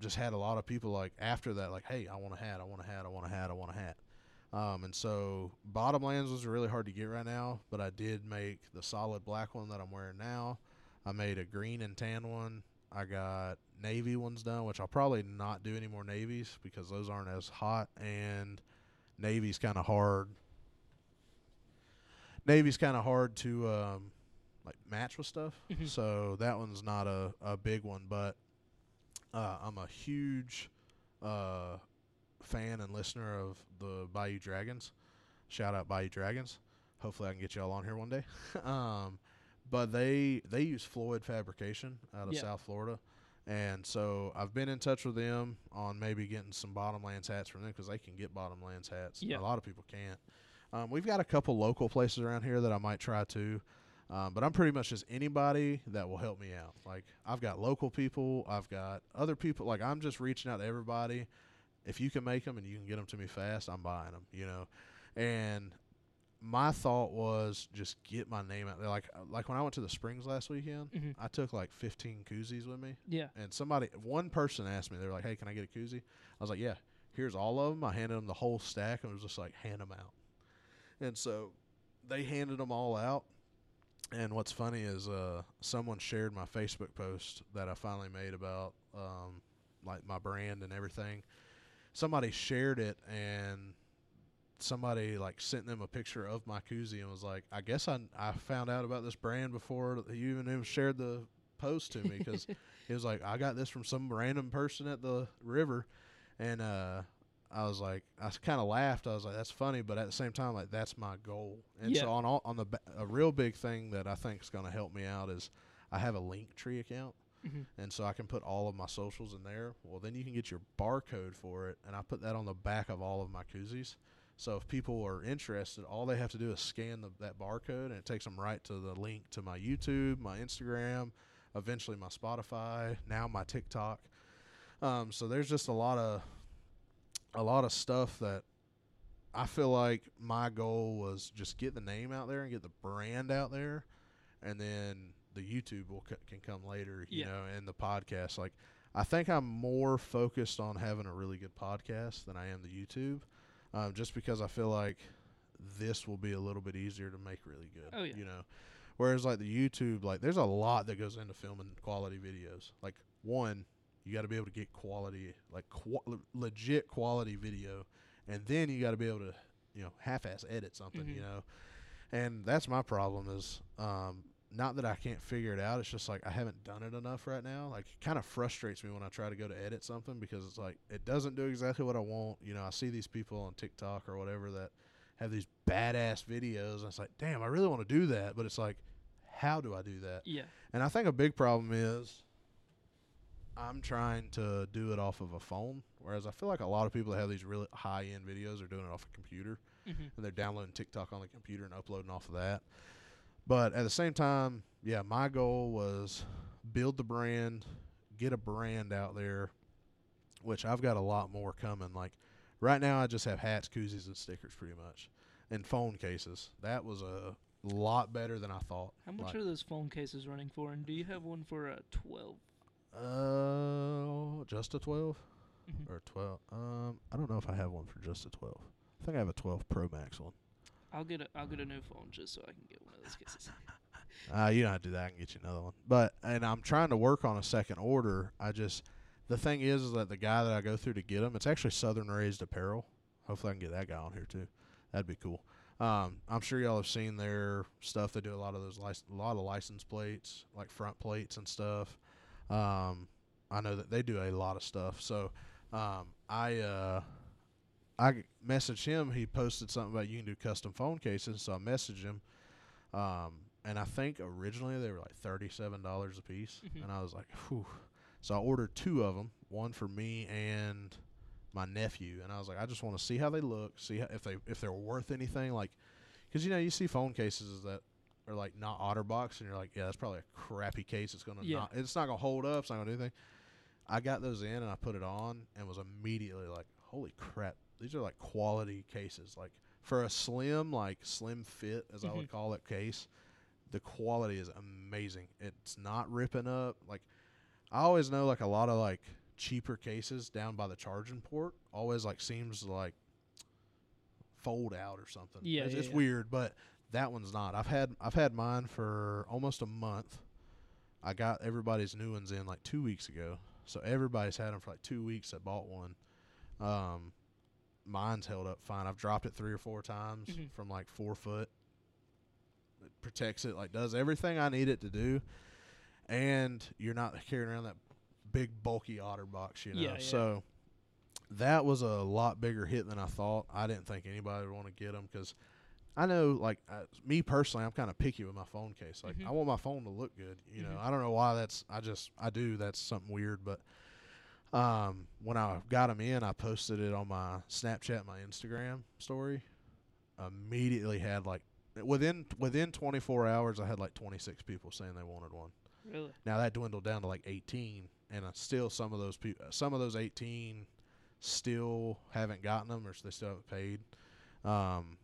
just had a lot of people like after that like, hey, I want a hat, I want a hat, I want a hat, I want a hat. Um, and so Bottomlands was really hard to get right now, but I did make the solid black one that I'm wearing now. I made a green and tan one. I got navy ones done, which I'll probably not do any more navies because those aren't as hot, and navy's kind of hard. Navy's kind of hard to um, like match with stuff, Mhm. so that one's not a, a big one. But uh, I'm a huge uh, fan and listener of the Bayou Dragons. Shout out Bayou Dragons. Hopefully, I can get y'all on here one day. um, but they they use Floyd Fabrication out of Yeah. South Florida, and so I've been in touch with them on maybe getting some Bottomlands hats from them because they can get Bottomlands hats. Yeah. A lot of people can't. Um, we've got a couple local places around here that I might try to. Um, but I'm pretty much just anybody that will help me out. Like I've got local people, I've got other people. Like I'm just reaching out to everybody. If you can make them and you can get them to me fast, I'm buying them. You know, and my thought was just get my name out there. Like like when I went to the Springs last weekend, Mhm. I took like 15 koozies with me, Yeah. and somebody, one person asked me, they were like, "Hey, can I get a koozie?" I was like, "Yeah." Here's all of them. I handed them the whole stack and was just like, "Hand them out." And so they handed them all out. And what's funny is uh, someone shared my Facebook post that I finally made about um, like my brand and everything. Somebody shared it and somebody like sent them a picture of my koozie and was like, "I guess I I found out about this brand before you even even shared the post to me because he was like, I got this from some random person at the river, and uh, I was like, I kind of laughed. I was like, that's funny, but at the same time, like that's my goal. And Yeah. so on all, on the a real big thing that I think is going to help me out is I have a Linktree account. Mhm. And so I can put all of my socials in there. Well, then you can get your barcode for it, and I put that on the back of all of my koozies. So if people are interested, all they have to do is scan the, that barcode, and it takes them right to the link to my YouTube, my Instagram, eventually my Spotify, now my TikTok. Um, so there's just a lot of a lot of stuff that I feel like my goal was just get the name out there and get the brand out there, and then the YouTube will c- can come later, you Yeah. know, and the podcast. Like I think I'm more focused on having a really good podcast than I am the YouTube, um, just because I feel like this will be a little bit easier to make really good. Oh, yeah. You know, whereas like the YouTube, like there's a lot that goes into filming quality videos. Like one, you got to be able to get quality, like qu- legit quality video, and then you got to be able to, you know, half-ass edit something. You Mhm. know, and that's my problem is um, not that I can't figure it out. It's just like I haven't done it enough right now. Like it kind of frustrates me when I try to go to edit something because it's like it doesn't do exactly what I want. You know, I see these people on TikTok or whatever that have these badass videos, and it's like, damn, I really want to do that, but it's like, how do I do that? Yeah. And I think a big problem is I'm trying to do it off of a phone, whereas I feel like a lot of people that have these really high end videos are doing it off a computer Mm-hmm. and they're downloading TikTok on the computer and uploading off of that. But at the same time, yeah, my goal was build the brand, get a brand out there, which I've got a lot more coming. Like right now, I just have hats, koozies, and stickers pretty much, and phone cases. That was a lot better than I thought. How much Like, are those phone cases running for? And do you have one for a 12? Uh, just a 12 Mhm. or 12. Um, I don't know if I have one for just a 12. I think I have a 12 Pro Max one. I'll get a I'll get a new phone just so I can get one of those cases. Uh, you don't have to do that. I can get you another one. But and I'm trying to work on a second order. I just the thing is, is that the guy that I go through to get them, it's actually Southern Raised Apparel. Hopefully, I can get that guy on here too. That'd be cool. Um, I'm sure y'all have seen their stuff. They do a lot of those lic- a lot of license plates, like front plates and stuff. Um, I know that they do a lot of stuff. So um, I uh, I messaged him. He posted something about you can do custom phone cases. So I messaged him. Um, and I think originally they were like thirty-seven dollars a piece, Mhm. and I was like, "Whew!" So I ordered two of them, one for me and my nephew, and I was like, "I just want to see how they look, see how, if they if they're worth anything." Like, because you know you see phone cases that are like not OtterBox, and you're like, "Yeah, that's probably a crappy case. It's gonna Yeah. not, it's not gonna hold up. It's not gonna do anything." I got those in and I put it on and was immediately like, "Holy crap! These are like quality cases. Like for a slim, like slim fit, as I would Mhm. call it, case." the quality is amazing. It's not ripping up. Like I always know like a lot of like cheaper cases down by the charging port always like seems to like fold out or something. Yeah, it's, yeah, it's yeah. weird, but that one's not. I've had I've had mine for almost a month. I got everybody's new ones in like two weeks ago, so everybody's had them for like two weeks. That bought one. Um, mine's held up fine. I've dropped it three or four times Mhm. from like four foot. It protects it, like does everything I need it to do, and you're not carrying around that big bulky OtterBox, you know. Yeah, yeah. So that was a lot bigger hit than I thought. I didn't think anybody would want to get them because I know, like uh, me personally, I'm kind of picky with my phone case. Like Mhm. I want my phone to look good. You know, Mhm. I don't know why that's. I just I do. That's something weird, but. Um, when I got them in, I posted it on my Snapchat, my Instagram story. Immediately had like within within 24 hours, I had like 26 people saying they wanted one. Really? Now that dwindled down to like 18, and I still some of those people, some of those 18, still haven't gotten them, or they still haven't paid, um,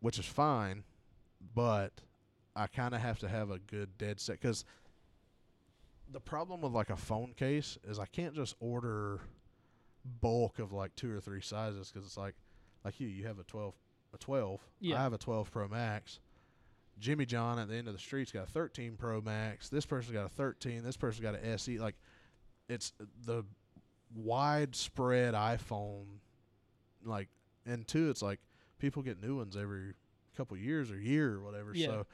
which is fine, but I kind of have to have a good dead set because the problem with like a phone case is I can't just order bulk of like two or three sizes because it's like like you you have a 12 a 12 Yeah. I have a 12 Pro Max Jimmy John at the end of the street's got a 13 Pro Max. This person's got a 13. This person's got an SE. Like, it's the widespread iPhone. Like, and two, it's like people get new ones every couple years or year or whatever. Yeah. So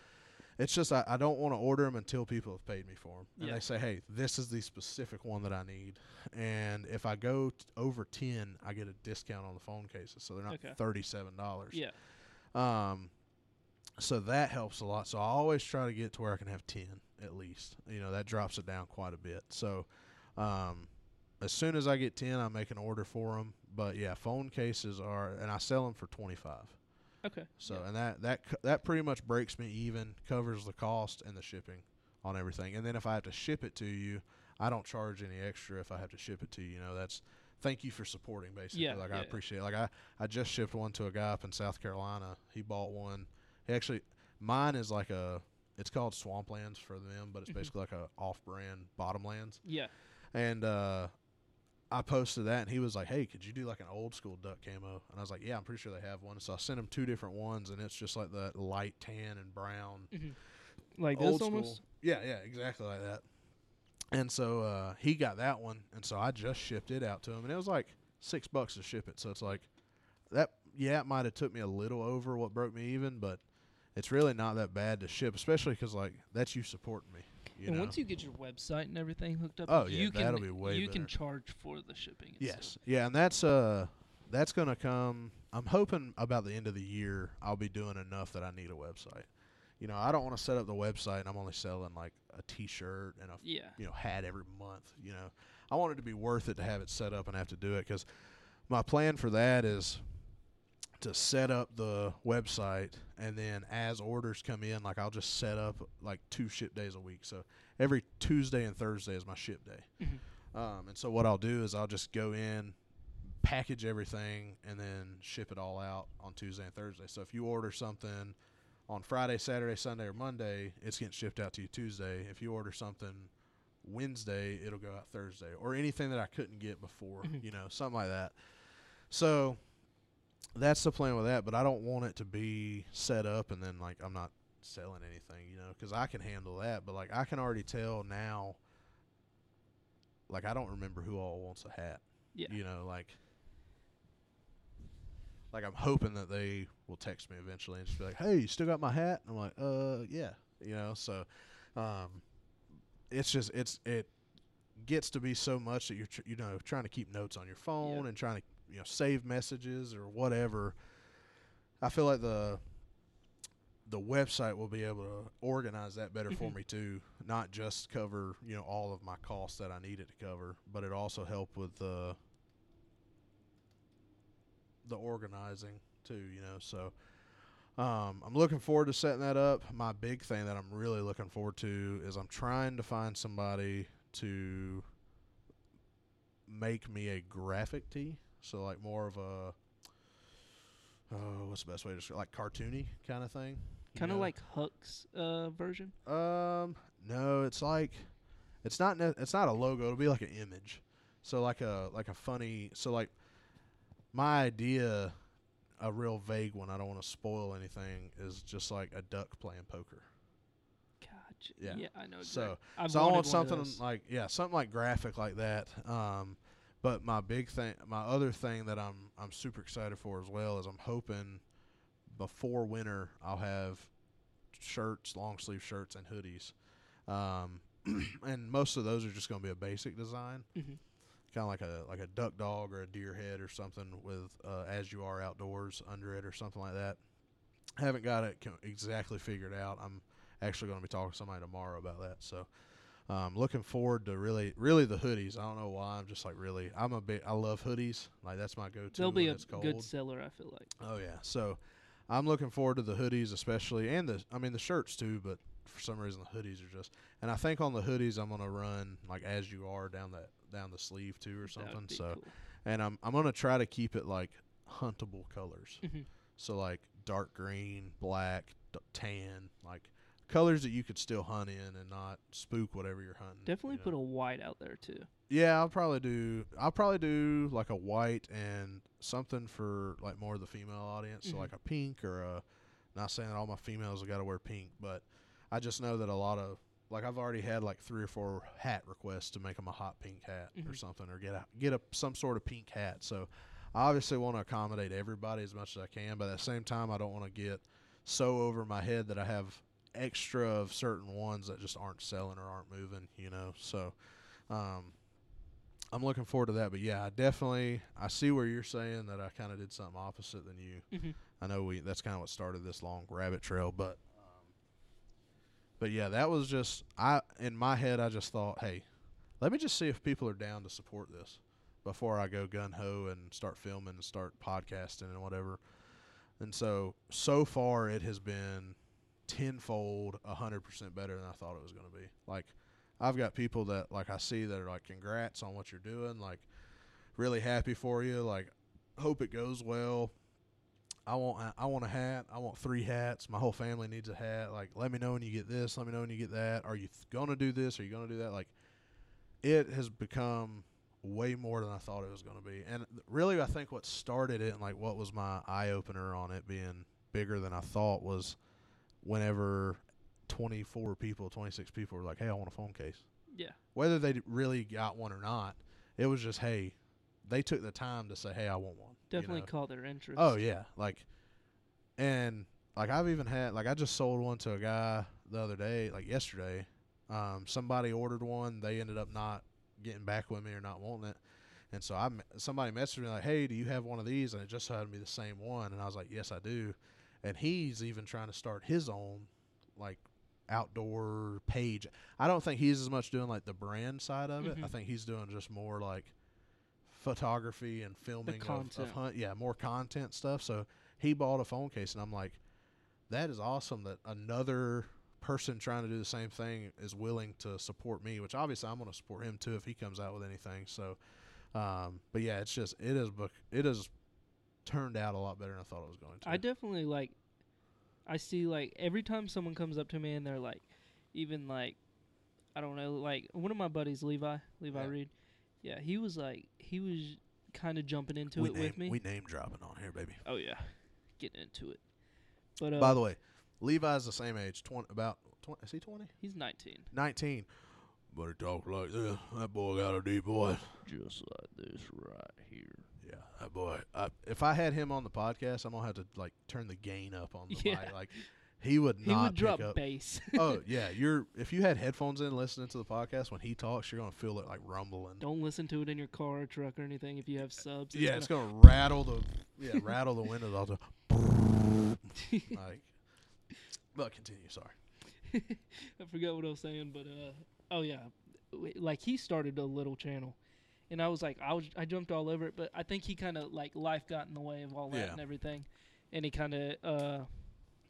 it's just I, I don't want to order them until people have paid me for them, and Yeah. they say, hey, this is the specific one that I need. And if I go t- over 10, I get a discount on the phone cases, so they're not Okay. thirty-seven dollars. Yeah. Um, so that helps a lot. So I always try to get to where I can have ten at least. You know, that drops it down quite a bit. So, um, as soon as I get ten, I make an order for them. But yeah, phone cases are, and I sell them for twenty five. Okay. So yeah. and that that that pretty much breaks me even, covers the cost and the shipping on everything. And then if I have to ship it to you, I don't charge any extra if I have to ship it to you. You know, that's thank you for supporting basically. Yeah, like I appreciate. It. Like I I just shipped one to a guy up in South Carolina. He bought one. He actually mine is like a it's called Swamplands for them, but it's Mhm. basically like a off-brand Bottomlands. Yeah. And uh, I posted that, and he was like, "Hey, could you do like an old school duck camo?" And I was like, "Yeah, I'm pretty sure they have one." So I sent him two different ones, and it's just like that light tan and brown, hmm Like old this school. almost. Yeah, yeah, exactly like that. And so uh, he got that one, and so I just shipped it out to him, and it was like six bucks to ship it. So it's like that. Yeah, it might have took me a little over what broke me even, but it's really not that bad to ship, especially because like that's you supporting me. You and know? once you get your website and everything hooked up, Oh, yeah, you can that'll be way you can charge for the shipping. Yes. Yeah, and that's uh that's gonna come I'm hoping about the end of the year I'll be doing enough that I need a website. You know, I don't want to set up the website and I'm only selling like a t shirt and a Yeah. you know, hat every month, you know. I want it to be worth it to have it set up and have to do it cuz my plan for that is to set up the website and then as orders come in like I'll just set up like two ship days a week. So every Tuesday and Thursday is my ship day. Mhm. Um, and so what I'll do is I'll just go in, package everything, and then ship it all out on Tuesday and Thursday. So if you order something on Friday, Saturday, Sunday, or Monday, it's getting shipped out to you Tuesday. If you order something Wednesday, it'll go out Thursday, or anything that I couldn't get before, Mhm. you know, something like that. So that's the plan with that, but I don't want it to be set up and then like I'm not selling anything, you know, because I can handle that. But like I can already tell now, like I don't remember who all wants a hat. Yeah. You know, like like I'm hoping that they will text me eventually and just be like, "Hey, you still got my hat?" And I'm like, "Uh, yeah." You know, so um, it's just it's it gets to be so much that you're tr- you know trying to keep notes on your phone and trying to you know save messages or whatever. I feel like the the website will be able to organize that better for Mhm. me too. Not just cover you know all of my costs that I need it to cover, but it also help with the the organizing too. You know, so um, I'm looking forward to setting that up. My big thing that I'm really looking forward to is I'm trying to find somebody to make me a graphic tee. So like more of a oh, what's the best way to describe like cartoony kind of thing. Kind of like Huk's uh, version. Um, no, it's like it's not ne- it's not a logo. It'll be like an image. So like a like a funny. So like my idea, a real vague one. I don't want to spoil anything. Is just like a duck playing poker. Gotcha. Yeah. Yeah, I know. So-. I've so I want something like yeah, something like graphic like that. Um, but my big thing, my other thing that I'm I'm super excited for as well is I'm hoping before winter I'll have shirts, long sleeve shirts, and hoodies. Um, and most of those are just going to be a basic design, Mhm. kind of like a like a duck dog or a deer head or something with uh, as you are outdoors under it or something like that. Haven't got it exactly figured out. I'm actually going to be talking to somebody tomorrow about that. So, um, looking forward to really, really the hoodies. I don't know why. I'm just like really. I'm a big. I love hoodies. Like that's my go-to. They'll be when a it's cold. good seller. I feel like. Oh yeah. So I'm looking forward to the hoodies especially and the I mean the shirts too, but for some reason the hoodies are just and I think on the hoodies I'm gonna run like as you are down that down the sleeve too or something. So cool. and I'm I'm gonna try to keep it like huntable colors. Mhm. So like dark green, black, d- tan, like colors that you could still hunt in and not spook whatever you're hunting. Definitely you put a white out there too. Yeah, I'll probably do. I'll probably do like a white and something for like more of the female audience. So Mhm. like a pink or a. Not saying that all my females have got to wear pink, but I just know that a lot of like I've already had like three or four hat requests to make them a hot pink hat or Mhm. something or get a get a some sort of pink hat. So I obviously want to accommodate everybody as much as I can, but at the same time I don't want to get so over my head that I have extra of certain ones that just aren't selling or aren't moving. You know, so. Um, I'm looking forward to that. But yeah, I definitely I see where you're saying that I kind of did something opposite than you. Mhm. I know we that's kind of what started this long rabbit trail, but um, but yeah, that was just I in my head I just thought, hey, let me just see if people are down to support this before I go gun ho and start filming and start podcasting and whatever. And so so far it has been tenfold, a hundred percent better than I thought it was going to be. Like I've got people that like I see that are like, congrats on what you're doing, like really happy for you, like hope it goes well. I want I want a hat. I want three hats. My whole family needs a hat. Like, let me know when you get this. Let me know when you get that. Are you th- gonna do this? Are you gonna do that? Like, it has become way more than I thought it was gonna be. And really, I think what started it and like what was my eye opener on it being bigger than I thought was whenever 24 people, 26 people were like, "Hey, I want a phone case." Yeah. Whether they really got one or not, it was just, "Hey." They took the time to say, "Hey, I want one." you Definitely know? caught their interest. Oh yeah, like, and like I've even had like I just sold one to a guy the other day, like yesterday. Um, somebody ordered one, they ended up not getting back with me or not wanting it. And so I, somebody messaged me like, "Hey, do you have one of these?" And it just happened to be the same one. And I was like, "Yes, I do." And he's even trying to start his own, like, outdoor page. I don't think he's as much doing like the brand side of it. I Mhm. think he's doing just more like photography and filming of, of hunt. Yeah, more content stuff. So he bought a phone case, and I'm like, that is awesome that another person trying to do the same thing is willing to support me. Which obviously I'm going to support him too if he comes out with anything. So, um, but yeah, it's just it is book it has turned out a lot better than I thought it was going to. I definitely like. I see like every time someone comes up to me and they're like, even like, I don't know, like one of my buddies, Levi, Levi Yeah. Reed. Yeah, he was like, he was kind of jumping into we it name, with me. We name dropping on here, baby. oh yeah, getting into it. But uh, By the way, Levi's the same age, twenty about twenty. Is he twenty? he's 19. 19. But he talk like this. That boy got a deep voice. Just like this right here. That boy. I, if I had him on the podcast, I'm gonna have to like turn the gain up on the Yeah. mic. Like he would He not would drop up. bass. oh yeah, you're if you had headphones in listening to the podcast when he talks, you're gonna feel it like rumbling. Don't listen to it in your car or truck or anything if you have subs. yeah, gonna- it's gonna rattle the yeah rattle the windows all the like. But continue. Sorry. I forgot what I was saying, but uh, oh yeah, like he started a little channel, and I was like, I was, I jumped all over it, but I think he kind of like life got in the way of all that Yeah. and everything, and he kind of uh,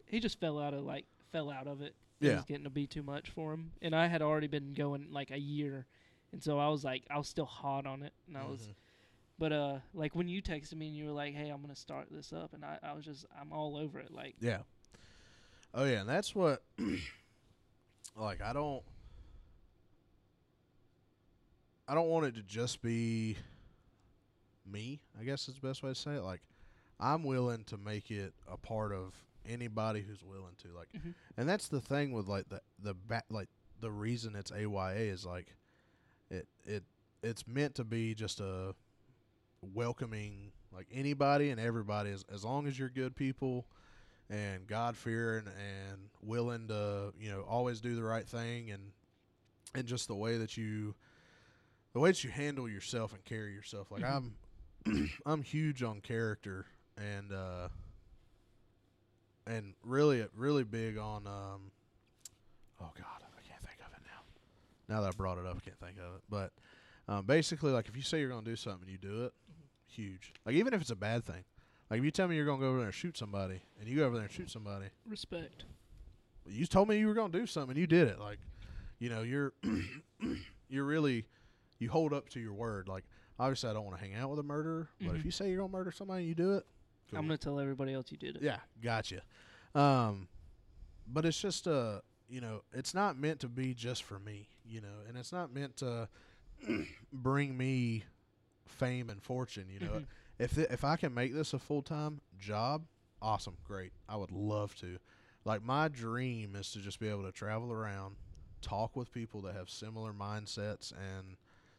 he just fell out of like fell out of it. It Yeah. was getting to be too much for him, and I had already been going like a year, and so I was like, I was still hot on it, and I was. Mhm. But uh, like when you texted me and you were like, "Hey, I'm gonna start this up," and I, I was just, I'm all over it. Like, Yeah. Oh yeah, and that's what like I don't I don't want it to just be me, I guess is the best way to say it. Like I'm willing to make it a part of anybody who's willing to. Like Mhm. and that's the thing with like the the ba- like the reason it's AYA is like it it it's meant to be just a welcoming like anybody and everybody as as long as you're good people and God fearing and willing to, you know, always do the right thing and and just the way that you the way that you handle yourself and carry yourself. Like Mhm. I'm I'm huge on character and uh and really really big on um oh god, I can't think of it now. Now that I brought it up, I can't think of it. But um, basically like if you say you're going to do something, and you do it. Huge. Like even if it's a bad thing. Like if you tell me you're gonna go over there and shoot somebody, and you go over there and shoot somebody, respect. you told me you were gonna do something, and you did it. Like, you know, you're you're really you hold up to your word. Like, obviously, I don't want to hang out with a murderer, but if Mhm. you say you're gonna murder somebody, and you do it. I'm gonna tell everybody else you did it. Yeah, gotcha. Um, but it's just uh, you know, it's not meant to be just for me, you know, and it's not meant to bring me fame and fortune, you know. Mhm. If th- if I can make this a full time job, awesome, great. I would love to. Like my dream is to just be able to travel around, talk with people that have similar mindsets and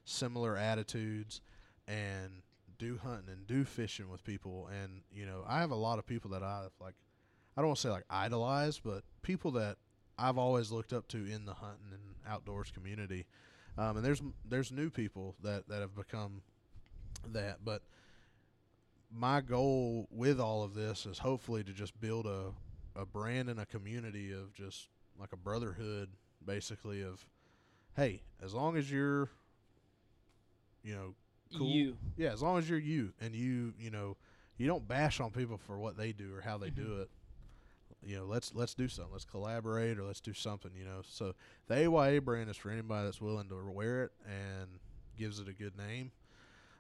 similar attitudes, and do hunting and do fishing with people. And you know, I have a lot of people that I like. I don't want to say like idolize, but people that I've always looked up to in the hunting and outdoors community. Um, and there's there's new people that that have become that, but my goal with all of this is hopefully to just build a a brand and a community of just like a brotherhood basically of hey as long as you're you know cool. You. yeah as long as you're you and you you know you don't bash on people for what they do or how they do Mhm. it you know let's let's do something let's collaborate or let's do something you know so the AYA brand is for anybody that's willing to wear it and gives it a good name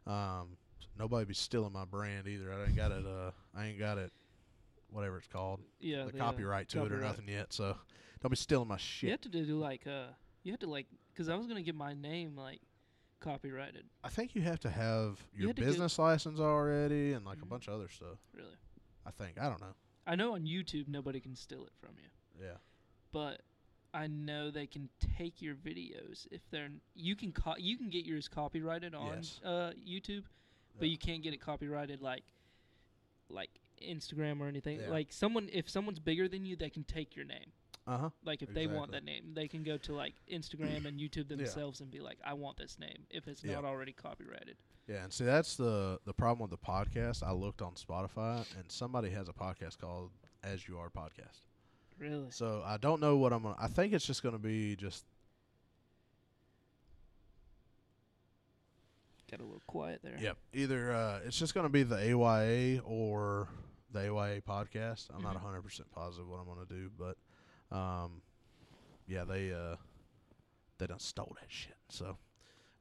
um nobody be stealing my brand either I ain't got it uh I ain't got it whatever it's called Yeah. the uh, copyright to it or nothing yet so don't be stealing my shit. You had to do like uh, you had to like, cause I was gonna get my name like copyrighted. I think you have to have your to business license already and like a Mhm. bunch of other stuff Really. I think I don't know I know on YouTube nobody can steal it from you, yeah but I know they can take your videos if they're. You can co- you can get yours copyrighted on Yes. uh, YouTube, but Yeah. you can't get it copyrighted like like Instagram or anything. Yeah. Like someone, if someone's bigger than you, they can take your name. Uh huh. Like if they want that name, they can go to like Instagram and YouTube Yeah. themselves and be like, "I want this name." If it's Yeah. not already copyrighted. Yeah, and see that's the the problem with the podcast. I looked on Spotify, and somebody has a podcast called As You Are Podcast. Really? So I don't know what I'm gonna. I think it's just gonna be just Got a little quiet there. Yep. Either uh, it's just going to be the AYA or the AYA podcast. I'm not Mhm. 100 percent positive what I'm going to do, but um, yeah, they uh, they done stole that shit. So,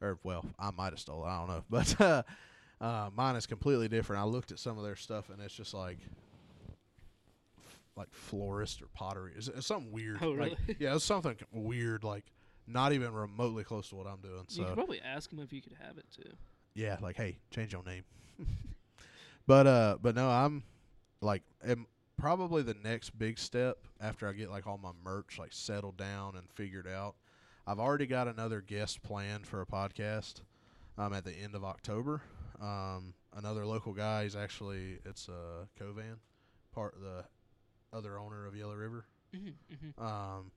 or well, I might have stole it. I don't know, but uh, uh, mine is completely different. I looked at some of their stuff, and it's just like like florist or pottery. It's, it's something weird. Oh, Like, really? yeah, it's something weird. Like not even remotely close to what I'm doing. So You could probably ask them if you could have it too. yeah, like hey, change your name. but uh, but no, I'm like, am probably the next big step after I get like all my merch like settled down and figured out. I've already got another guest planned for a podcast. Um, at the end of October. Um, another local guy. He's actually it's uh Covan, part the other owner of Yellow River. Mm-hmm, mm-hmm. Um,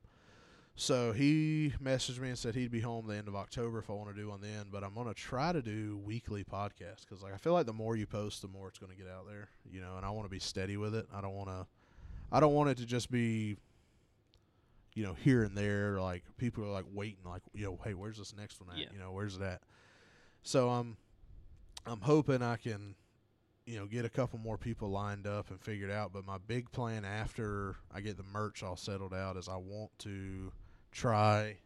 so he messaged me and said he'd be home the end of October if I want to do one then. But I'm gonna try to do weekly podcasts because like I feel like the more you post, the more it's gonna get out there. You know, and I want to be steady with it. I don't want to. I don't want it to just be. You know, here and there, like people are like waiting, like you know, hey, where's this next one at? Yeah. You know, where's that? So I'm, I'm hoping I can you know, get a couple more people lined up and figured out. But my big plan after I get the merch all settled out is I want to try.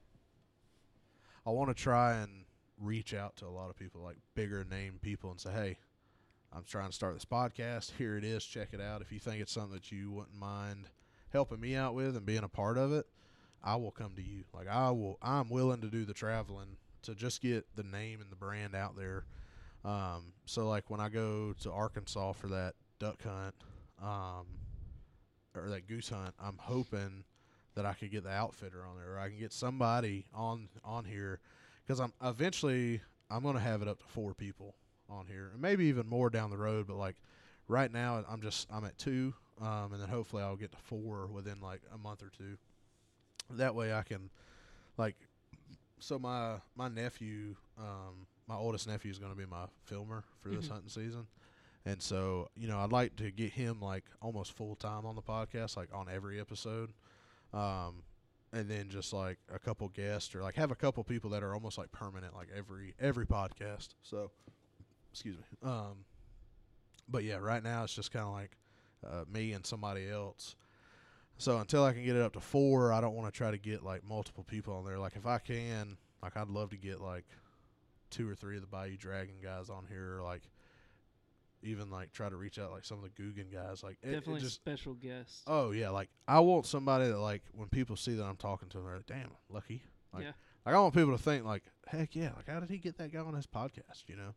I want to try and reach out to a lot of people, like bigger name people, and say, "Hey, I'm trying to start this podcast. Here it is. Check it out. If you think it's something that you wouldn't mind helping me out with and being a part of it, I will come to you. Like I will. I'm willing to do the traveling to just get the name and the brand out there." Um, so like when I go to Arkansas for that duck hunt, um, or that goose hunt, I'm hoping that I could get the outfitter on there, or I can get somebody on on here, because I'm eventually I'm gonna have it up to four people on here, and maybe even more down the road. But like right now, I'm just I'm at two, um, and then hopefully I'll get to four within like a month or two. That way I can, like, so my my nephew, um, my oldest nephew is going to be my filmer for this Mhm. hunting season, and so you know I'd like to get him like almost full time on the podcast, like on every episode, um, and then just like a couple guests or like have a couple people that are almost like permanent, like every every podcast. So, excuse me. Um, but yeah, right now it's just kind of like uh, me and somebody else. So until I can get it up to four, I don't want to try to get like multiple people on there. Like if I can, like I'd love to get like two or three of the Bayou Dragon guys on here, like even like try to reach out like some of the Guggen guys. Like it- it Definitely just special guests. Oh yeah, like I want somebody that like when people see that I'm talking to them, they're like, "Damn, lucky." Like, Yeah. like I want people to think like, "Heck yeah!" Like how did he get that guy on his podcast? You know,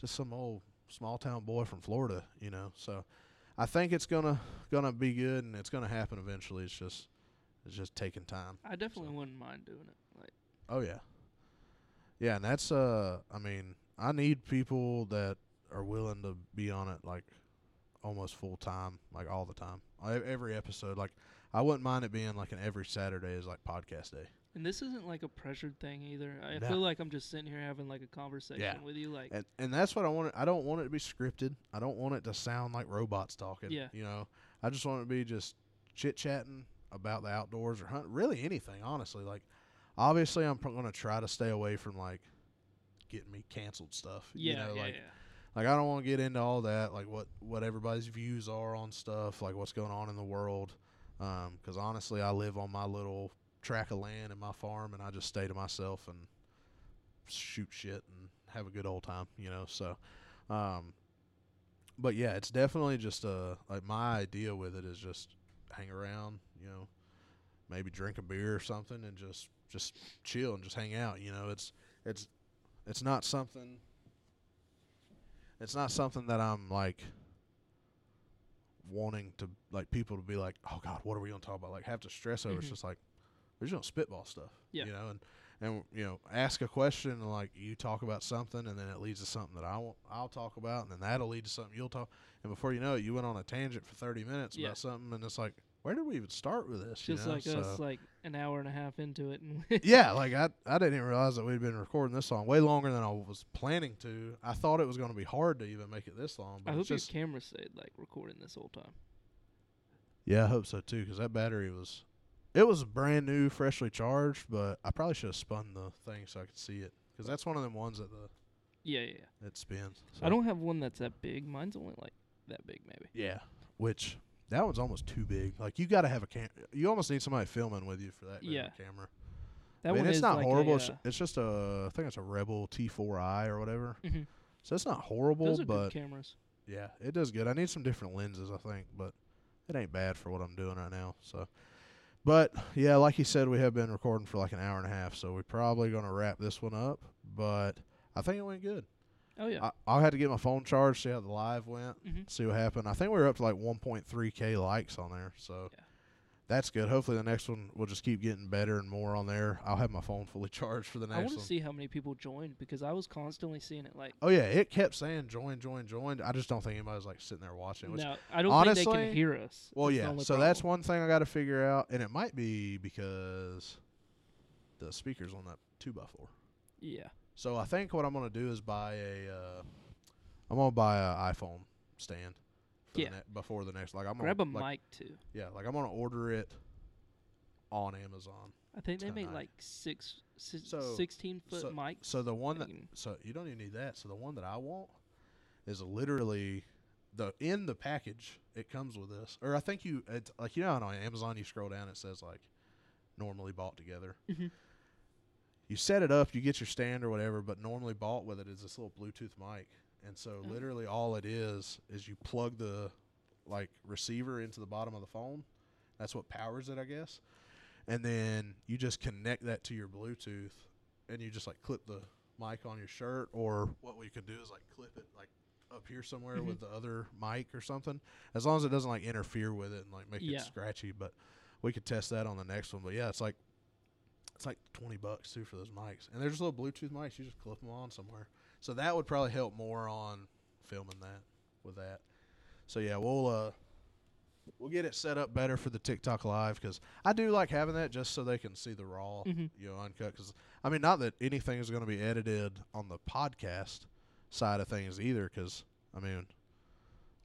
just some old small town boy from Florida. You know, so I think it's gonna gonna be good and it's gonna happen eventually. It's just it's just taking time. I definitely So- wouldn't mind doing it. Like, Oh yeah, yeah, and that's uh, I mean, I need people that are willing to be on it like almost full time, like all the time, every episode. Like I wouldn't mind it being like an every Saturday is like podcast day. and this isn't like a pressured thing either. I No. feel like I'm just sitting here having like a conversation Yeah. with you. Like, and and that's what I want. It, I don't want it to be scripted. I don't want it to sound like robots talking. Yeah. You know, I just want it to be just chit chatting about the outdoors or hunt. Really anything, honestly. Like, obviously, I'm going to try to stay away from like getting me canceled stuff. yeah, You know, yeah, like yeah. Like I don't want to get into all that. Like what what everybody's views are on stuff. Like what's going on in the world. Because honestly, I live on my little tract of land and my farm, and I just stay to myself and shoot shit and have a good old time, you know. So, um, but yeah, it's definitely just uh like my idea with it is just hang around, you know, maybe drink a beer or something and just just chill and just hang out. You know, it's it's it's not something. It's not something that I'm like wanting to like people to be like, oh God, what are we gonna talk about? Like have to stress over. It's Mhm. just like we're just gonna spitball stuff. Yeah. You know, and and you know ask a question and like you talk about something and then it leads to something that I will I'll talk about and then that'll lead to something you'll talk and before you know it you went on a tangent for 30 minutes Yeah. about something and it's like where did we even start with this Just you know? like so, us, like an hour and a half into it, and yeah like I I didn't even realize that we'd been recording this song way longer than I was planning to I thought it was going to be hard to even make it this long but I hope just your camera stayed like recording this whole time. yeah I hope so too because that battery was it was brand new freshly charged but I probably should have spun the thing so I could see it because that's one of them ones that the Yeah, yeah. yeah. it spins I don't have one that's that big. Mine's only like that big, maybe. Yeah, which that one's almost too big. Like you got to have a cam. You almost need somebody filming with you for that Yeah. camera. That I mean, one it's is not like horrible. A, it's, uh, it's just a, I think it's a Rebel T4i or whatever. mhm. So it's not horrible, Those are but good cameras. yeah, it does good. I need some different lenses, I think, but it ain't bad for what I'm doing right now. So, but yeah, like you said, we have been recording for like an hour and a half, so we're probably gonna wrap this one up. But I think it went good. Oh yeah. I, I'll have to get my phone charged, see how the live went. hmm see what happened. I think we were up to like 1.3k likes on there, so Yeah. that's good. Hopefully, the next one will just keep getting better and more on there. I'll have my phone fully charged for the next. I want to see how many people joined because I was constantly seeing it. Like, oh yeah, it kept saying join, join, join. I just don't think anybody's like sitting there watching. Which, no, I don't think they honestly- can hear us. well, That's yeah. So that's one thing I got to figure out, and it might be because the speakers on that two by four. Yeah. So I think what I'm gonna do is buy a. Uh, I'm gonna buy a iPhone stand. For Yeah. The ne- before the next, like I'm Grab a gonna like, mic too. Yeah, like I'm gonna order it on Amazon. I think they make like six, si- So- 16 foot so- mics. So the one that so you don't even need that. So the one that I want is literally the in the package. It comes with this, or I think you it's like you know on Amazon you scroll down it says like normally bought together. Mhm. You set it up, you get your stand or whatever, but normally bought with it is this little Bluetooth mic, and so Oh. literally all it is is you plug the like receiver into the bottom of the phone. That's what powers it, I guess. And then you just connect that to your Bluetooth, and you just like clip the mic on your shirt, or what we could do is like clip it like up here somewhere Mhm. with the other mic or something. As long as it doesn't like interfere with it and like make Yeah. it scratchy. But we could test that on the next one. But yeah, it's like it's like twenty bucks too for those mics, and there's little Bluetooth mics. You just clip them on somewhere. So that would probably help more on filming that with that. So yeah, we'll uh we'll get it set up better for the TikTok live because I do like having that just so they can see the raw, Mhm. you know, uncut. Because I mean, not that anything is going to be edited on the podcast side of things either. Because I mean,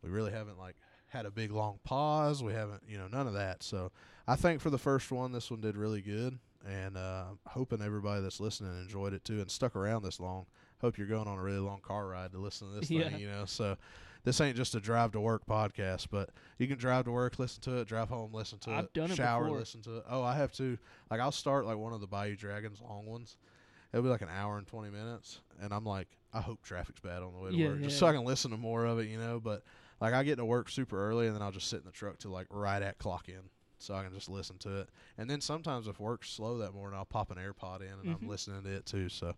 we really haven't like had a big long pause. We haven't, you know, none of that. So I think for the first one, this one did really good, and uh, hoping everybody that's listening enjoyed it too and stuck around this long. Hope you're going on a really long car ride to listen to this Yeah. thing, you know. So this ain't just a drive to work podcast, but you can drive to work, listen to it, drive home, listen to I've it, done it shower, before. listen to it. Oh, I have to. Like I'll start like one of the Bayou Dragons long ones. It'll be like an hour and twenty minutes, and I'm like, I hope traffic's bad on the way to Yeah, work, just so I can listen to more of it, you know. But like I get to work super early, and then I'll just sit in the truck till like right at clock in, so I can just listen to it. And then sometimes if work's slow that morning, I'll pop an AirPod in and Mhm. I'm listening to it too. So,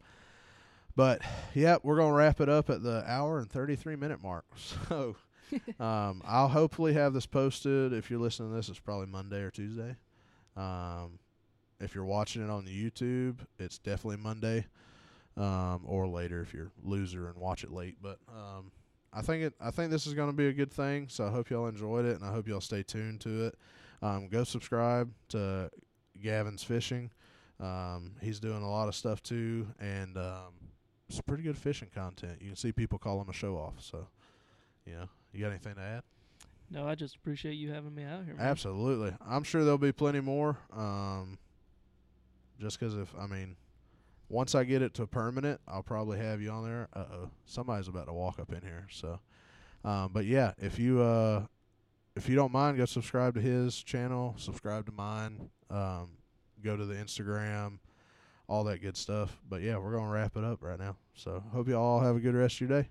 but yeah, we're gonna wrap it up at the hour and thirty three minute mark. So. um, I'll hopefully have this posted. If you're listening to this, it's probably Monday or Tuesday. Um, if you're watching it on the YouTube, it's definitely Monday, um, or later if you're loser and watch it late. But um, I think it. I think this is going to be a good thing. So I hope y'all enjoyed it, and I hope y'all stay tuned to it. Um, go subscribe to Gavin's Fishing. Um, he's doing a lot of stuff too, and um, it's pretty good fishing content. You can see people call him a show off. So, you know, you got anything to add? No, I just appreciate you having me out here. Man. Absolutely. I'm sure there'll be plenty more. Um, just 'cause if I mean, once I get it to permanent, I'll probably have you on there. Uh oh, somebody's about to walk up in here. So, um, but yeah, if you uh, if you don't mind, go subscribe to his channel, subscribe to mine. Um, go to the Instagram, all that good stuff. But yeah, we're gonna wrap it up right now. So hope you all have a good rest of your day.